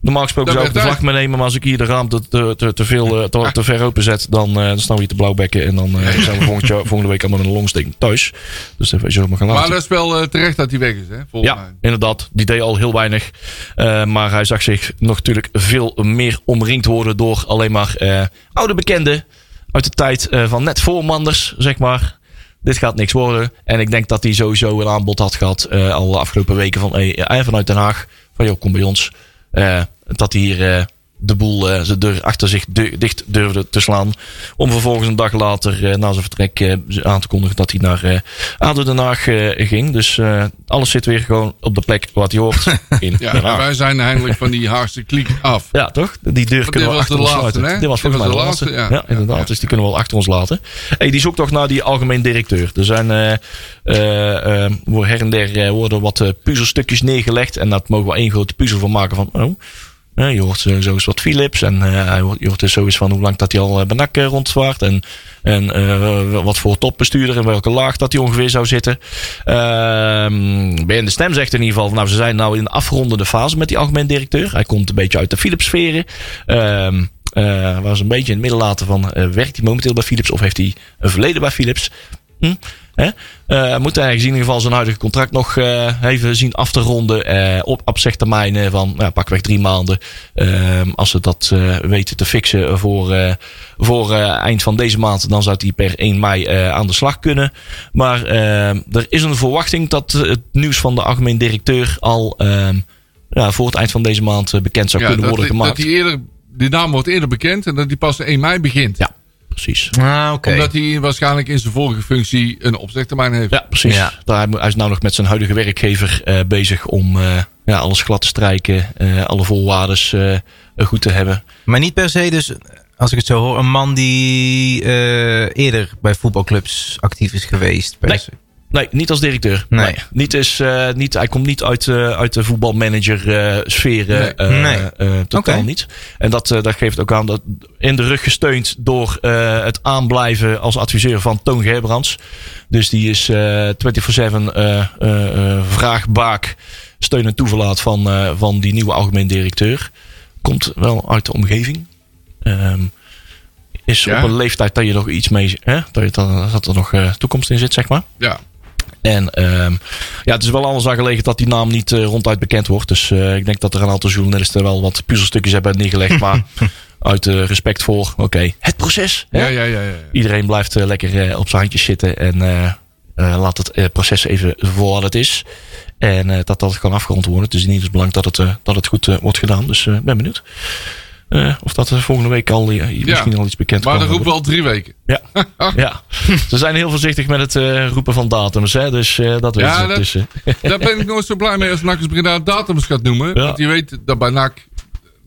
Normaal gesproken zou ik de vlag meenemen. Maar als ik hier de raam te, te, te, te veel, eh, te, te ver open zet. Dan, eh, dan staan we hier te blauwbekken. En dan eh, zijn we volgend jaar, volgende week allemaal in een longsteek thuis. Dus zullen we maar gaan laten. Maar dat is wel terecht dat hij weg is, hè? Volgens Ja, mij. inderdaad. Die deed al heel weinig. Maar hij zag zich nog natuurlijk veel meer omringd worden door alleen maar oude bekenden. Uit de tijd van net voor Manders, zeg maar. Dit gaat niks worden. En ik denk dat hij sowieso een aanbod had gehad eh, al de afgelopen weken van, hey, vanuit Den Haag. Van joh, kom bij ons. Eh, dat hier eh, de boel eh, zijn deur achter zich du- dicht durfde te slaan. Om vervolgens een dag later eh, na zijn vertrek eh, aan te kondigen dat hij naar eh ADO Den Haag eh, ging. Dus eh, alles zit weer gewoon op de plek waar hij hoort. In Ja, wij zijn eindelijk van die Haagse kliek af. Ja, toch? Die deur kunnen we achter de ons laatste, laten. hè? Dit was volgens mij de de laatste. laatste, ja. ja. inderdaad. Ja. Dus die kunnen we wel achter ons laten. Hey, die zoekt toch naar die algemeen directeur. Er zijn eh eh, eh, her en der eh, worden wat eh, puzzelstukjes neergelegd. En dat mogen we één grote puzzel van maken van... Oh, eh, je hoort zo zo wat Philips. En eh, je hoort dus zo van hoe lang dat hij al eh, bij NAC eh, rondvaart. En, en eh, wat voor topbestuurder en welke laag dat hij ongeveer zou zitten. Ehm Ben de Stem zegt in ieder geval... Nou, ze zijn nou in de afrondende fase met die algemeen directeur. Hij komt een beetje uit de Philips-sferen. Ehm eh waar ze een beetje in het midden laten van... eh, werkt hij momenteel bij Philips of heeft hij een verleden bij Philips? Hm? Hè? Eh, moet hij in ieder geval zijn huidige contract nog eh, even zien af te ronden. eh, op opzegtermijnen van nou, pakweg drie maanden. Ehm, als ze dat weten te fixen voor, voor eind van deze maand, dan zou hij per 1 mei aan de slag kunnen. Maar eh, er is een verwachting dat het nieuws van de algemeen directeur al ehm, ja, voor het eind van deze maand bekend zou Ja, kunnen worden die- dat gemaakt. die, eerder, die naam wordt eerder bekend en dat die pas 1 mei begint. Ja, precies. Ah. Omdat hij waarschijnlijk in zijn vorige functie een opzegtermijn heeft. Ja, precies. Ja. Daar, hij is nou nog met zijn huidige werkgever eh, bezig om eh, ja, alles glad te strijken. eh, alle voorwaarden eh, goed te hebben. Maar niet per se dus als ik het zo hoor, een man die eh, eerder bij voetbalclubs actief is geweest. per Nee. se. Nee, niet als directeur. Nee. Niet is, eh, niet, hij komt niet uit, eh, uit de voetbalmanager eh. Nee. Nee. totaal niet. En dat, dat geeft ook aan dat in de rug gesteund door het aanblijven als adviseur van Toon Gerbrands. Dus die is eh 24-7 eh, eh, eh, vraagbaak, steun en toeverlaat van, van die nieuwe algemeen directeur. Komt wel uit de omgeving. Ehm, is Ja. op een leeftijd dat je nog iets mee, hè, dat, je, dat, dat er nog toekomst in zit, zeg maar. Ja. En ehm, ja, het is wel anders aan gelegen dat die naam niet eh, ronduit bekend wordt. Dus eh, ik denk dat er een aantal journalisten wel wat puzzelstukjes hebben neergelegd. maar uit eh, respect voor, oké, het proces. Ja, ja, ja, ja. Iedereen blijft lekker op zijn handjes zitten en laat het proces even voor wat het is. En dat dat kan afgerond worden. Het is in ieder belang dat het, dat het goed wordt gedaan. Dus ik ben benieuwd. Eh, of dat er volgende week al eh, misschien al iets bekend Maar dat roepen we al drie weken. Ja, ja. Ze zijn heel voorzichtig met het eh, roepen van datums. Hè? Dus eh, dat weten Ja, ze. dat- Dus, Daar ben ik nooit zo blij mee als NAC Breda datums gaat noemen. Ja. Want je weet dat bij NAC,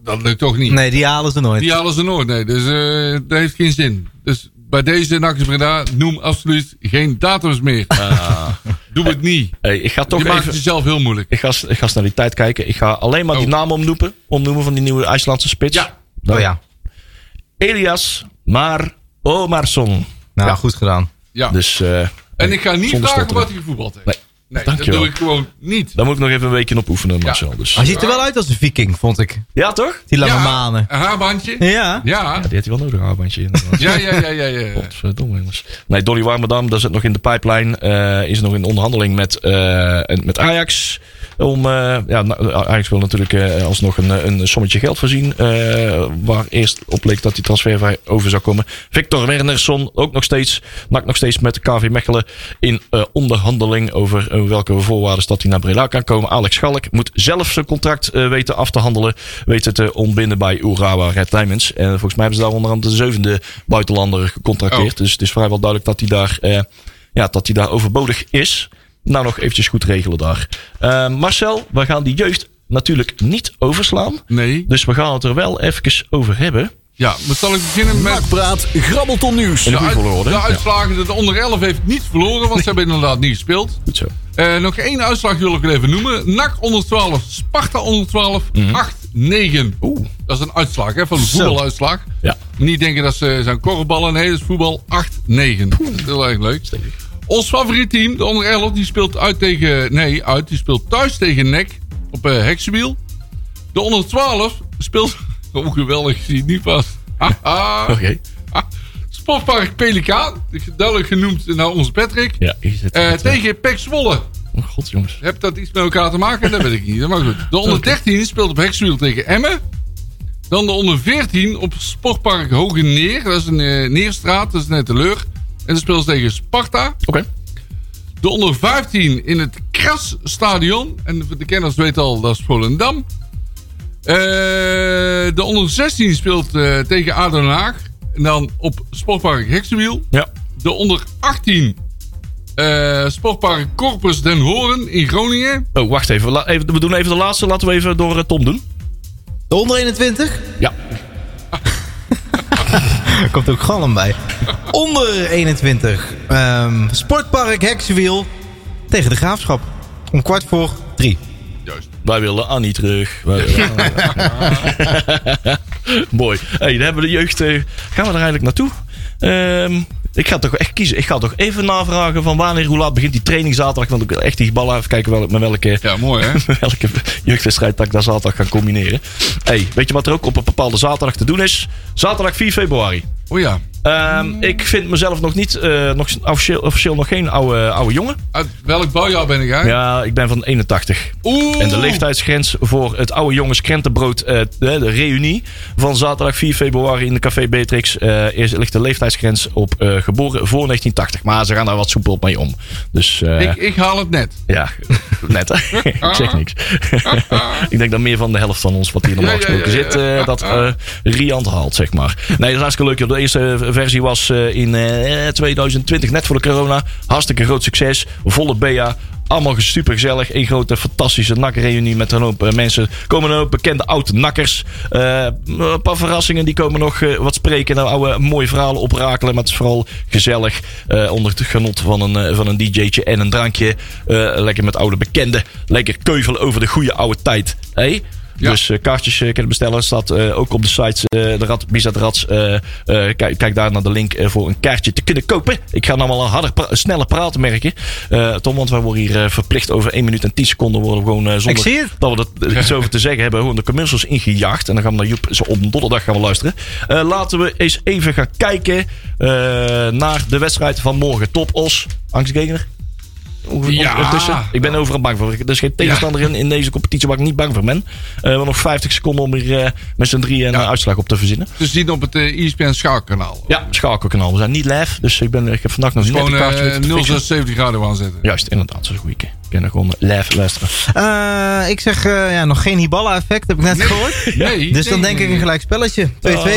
dat lukt toch niet. Nee, die halen ze nooit. Die halen ze nooit, nee. Dus eh, dat heeft geen zin. Dus bij deze NAC eens Breda, noem absoluut geen datums meer. Doe het niet. hey, ik ga Je toch maakt het even... jezelf heel moeilijk. Ik ga, ik ga snel die tijd kijken. Ik ga alleen maar die Oh. naam omnoemen, omnoemen van die nieuwe IJslandse spits. Ja. Nou, Oh ja. Elias Maar Omarsson. Nou, Ja. goed gedaan. Ja. Dus eh, en ik ga niet vragen wat hij gevoetbald heeft. Nee. Nee, dat doe ik gewoon niet. daar moet ik nog even een weekje op oefenen, Marcel. Dus. Hij ziet er wel uit als een viking, vond ik. Ja, toch? Die lange ja, manen. Een haarbandje. Ja. Ja. Ja, die heeft hij wel nodig, een haarbandje. Ja, ja, ja, ja, ja. Godverdomme, jongens. Nee, Dolly Warmerdam, dat zit nog in de pijplijn. eh, is nog in onderhandeling met, eh, met Ajax. Om, eh, ja, nou, Ajax wil natuurlijk eh, alsnog een, eh, een sommetje geld voorzien. eh, waar eerst op leek dat die transfervrij over zou komen. Victor Wernersson, ook nog steeds. Maakt nog steeds met KV Mechelen in eh, onderhandeling over eh, welke voorwaarden dat hij naar Breda kan komen. Alex Schalk moet zelf zijn contract eh, weten af te handelen. Weten te ontbinden bij Urawa Red Diamonds. En volgens mij hebben ze daar onder andere de zevende buitenlander gecontracteerd. Oh. Dus het is vrijwel duidelijk dat hij daar, eh, ja, dat hij daar overbodig is. Nou, nog eventjes goed regelen daar. Eh, Marcel, we gaan die jeugd natuurlijk niet overslaan. Nee. Dus we gaan het er wel even over hebben. Ja, maar zal ik beginnen met... Nakpraat, grabbelton nieuws. De uit- de uitslagen, de onder 11 heeft niet verloren, want ze hebben inderdaad niet gespeeld. Goed zo. Eh, nog één uitslag wil ik even noemen. NAC onder 12, Sparta onder 12, 8-9. Oeh. Dat is een uitslag hè, van een voetbaluitslag. Ja. Niet denken dat ze zijn korfballen. Nee, dat is voetbal 8-9. Dat is heel erg leuk. Ons favoriet team, de onder 11, die speelt uit tegen... Nee, uit. Die speelt thuis tegen NEC op uh, Heksenwiel. De onder 12 speelt... Oh, geweldig. Ik zie het niet vast. Oké. Ah, Sportpark Pelikaan. Duidelijk genoemd naar onze Patrick. Ja, Eh, het, eh, tegen Pek Zwolle. oh, God, jongens. Heb dat iets met elkaar te maken? Dat weet ik niet. Maar goed. De onder 13 speelt op Hexwiel tegen Emmen. Dan de onder 14 op Sportpark Hoge Neer. Dat is een eh, Neerstraat. Dat is net de leur. En dan speelt ze tegen Sparta. Oké. De onder 15 in het Krasstadion. En de kenners weten al, dat is Volendam. Eh, de onder 16 speelt eh, tegen ADO Den Haag. En dan op Sportpark Hexenwiel. Ja. De onder 18 eh, Sportpark Corpus Den Horen in Groningen. Oh, wacht even. La- even. We doen even de laatste. Laten we even door Tom doen. De onder 21? Ja. Er komt ook galm bij. Onder 21. ehm, Sportpark Heksenwiel tegen de Graafschap. Om kwart voor drie. Juist. Wij willen Annie terug. Wij willen- Mooi. Hey, dan hebben we de jeugd. eh, gaan we er eigenlijk naartoe? Ehm, ik ga toch echt kiezen. Ik ga toch even navragen van wanneer, hoe laat begint die training zaterdag. Want ik wil echt die ballen even kijken wel, met welke, Ja, mooi hè? met welke jeugdwedstrijd dat ik daar zaterdag ga combineren. Hey, weet je wat er ook op een bepaalde zaterdag te doen is? Zaterdag 4 februari. Oh ja. Ehm, ik vind mezelf nog niet, eh, nog officieel, officieel nog geen oude, oude jongen. Uit welk bouwjaar ben ik hè? Ja, ik ben van 81. Oeh. En de leeftijdsgrens voor het oude jongens krentenbrood, eh, de, de reunie van zaterdag 4 februari in de Café Beatrix, eh, is, ligt de leeftijdsgrens op geboren voor 1980. Maar ze gaan daar wat soepel mee om. Dus Ik, ik haal het net. ja, net hè. ik zeg niks. ik denk dat meer van de helft van ons wat hier normaal ja, gesproken ja, ja. zit, dat Riant haalt, zeg maar. Nee, dat is hartstikke leuk. De eerste versie was eh, in eh, 2020, net voor de corona. Hartstikke groot succes. Volle BA. Allemaal super gezellig. Een grote fantastische nakkerreunie met een hoop eh, mensen. Komen een hoop bekende oude nakkers. Eh, een paar verrassingen die komen nog eh, wat spreken. Nou, oude mooie verhalen oprakelen. Maar het is vooral gezellig. eh, onder het genot van een, eh, van een DJ'tje en een drankje. Eh, lekker met oude bekenden. Lekker keuvelen over de goede oude tijd. Hey? Ja. Dus eh, kaartjes eh, kunnen bestellen. Staat eh, ook op de sites. eh, de Rad, Bizet Rats. kijk, kijk daar naar de link voor een kaartje te kunnen kopen. Ik ga nou wel harder, pra- sneller praten merken. Tom, want wij worden hier verplicht over 1 minuut en 10 seconden worden we gewoon zonder dat we er iets over te zeggen hebben. Gewoon de commercials ingejaagd. En dan gaan we naar Joep zo op donderdag gaan we luisteren. Laten we eens even gaan kijken naar de wedstrijd van morgen. Top Os. Ja. Ik ben overal bang voor. Er is geen tegenstander in, in deze competitie waar ik niet bang voor ben. Eh, we hebben nog 50 seconden om hier eh, met z'n drieën een Ja. uitslag op te verzinnen. Te zien op het uh, ESPN schaakkanaal. Ja, schakelkanaal. We zijn niet live, dus ik, ben, ik heb vandaag nog net Gewoon een kaartje eh, weten te fixen. 076 graden aanzetten. Juist, inderdaad. Dat is een goeie keer. Er gewoon live luisteren. Eh, ik zeg eh, ja, nog geen Hiballa-effect, heb ik net gehoord. Nee. Dus dan denk ik een gelijk spelletje. 2-2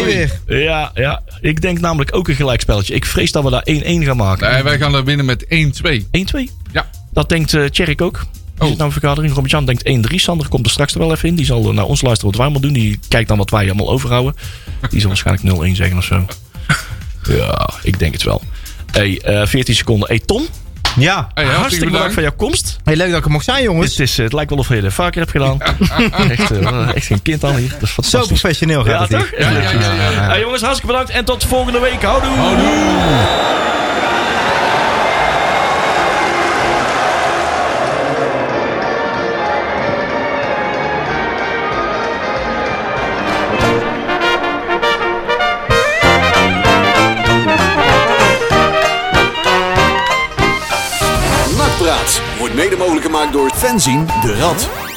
weer. Ja, ja, ik denk namelijk ook een gelijkspelletje. Ik vrees dat we daar 1-1 gaan maken. Nee, wij gaan er winnen met 1-2. 1-2. Ja. Dat denkt Tjerk ook. Die Oh. zit nou in vergadering. Robert-Jan denkt 1-3. Sander komt er straks er wel even in. Die zal naar ons luisteren wat wij allemaal doen. Die kijkt dan wat wij allemaal overhouden. Die zal waarschijnlijk 0-1 zeggen of zo. Ja, ik denk het wel. Hey, eh 14 seconden. Hey Tom, Ja. hartstikke hartstikke bedankt voor jouw komst. Hey, leuk dat ik er mocht zijn, jongens. Het, is, eh, het lijkt wel of je het vaker hebt gedaan. echt, eh, echt geen kind aan hier. Dat is Zo professioneel gaat Ja, het toch? Ja, ja, ja, ja. Hey, jongens, hartstikke bedankt. En tot volgende week. Houdoe. Nakpraat mede mogelijk gemaakt door Fenzin de Rad.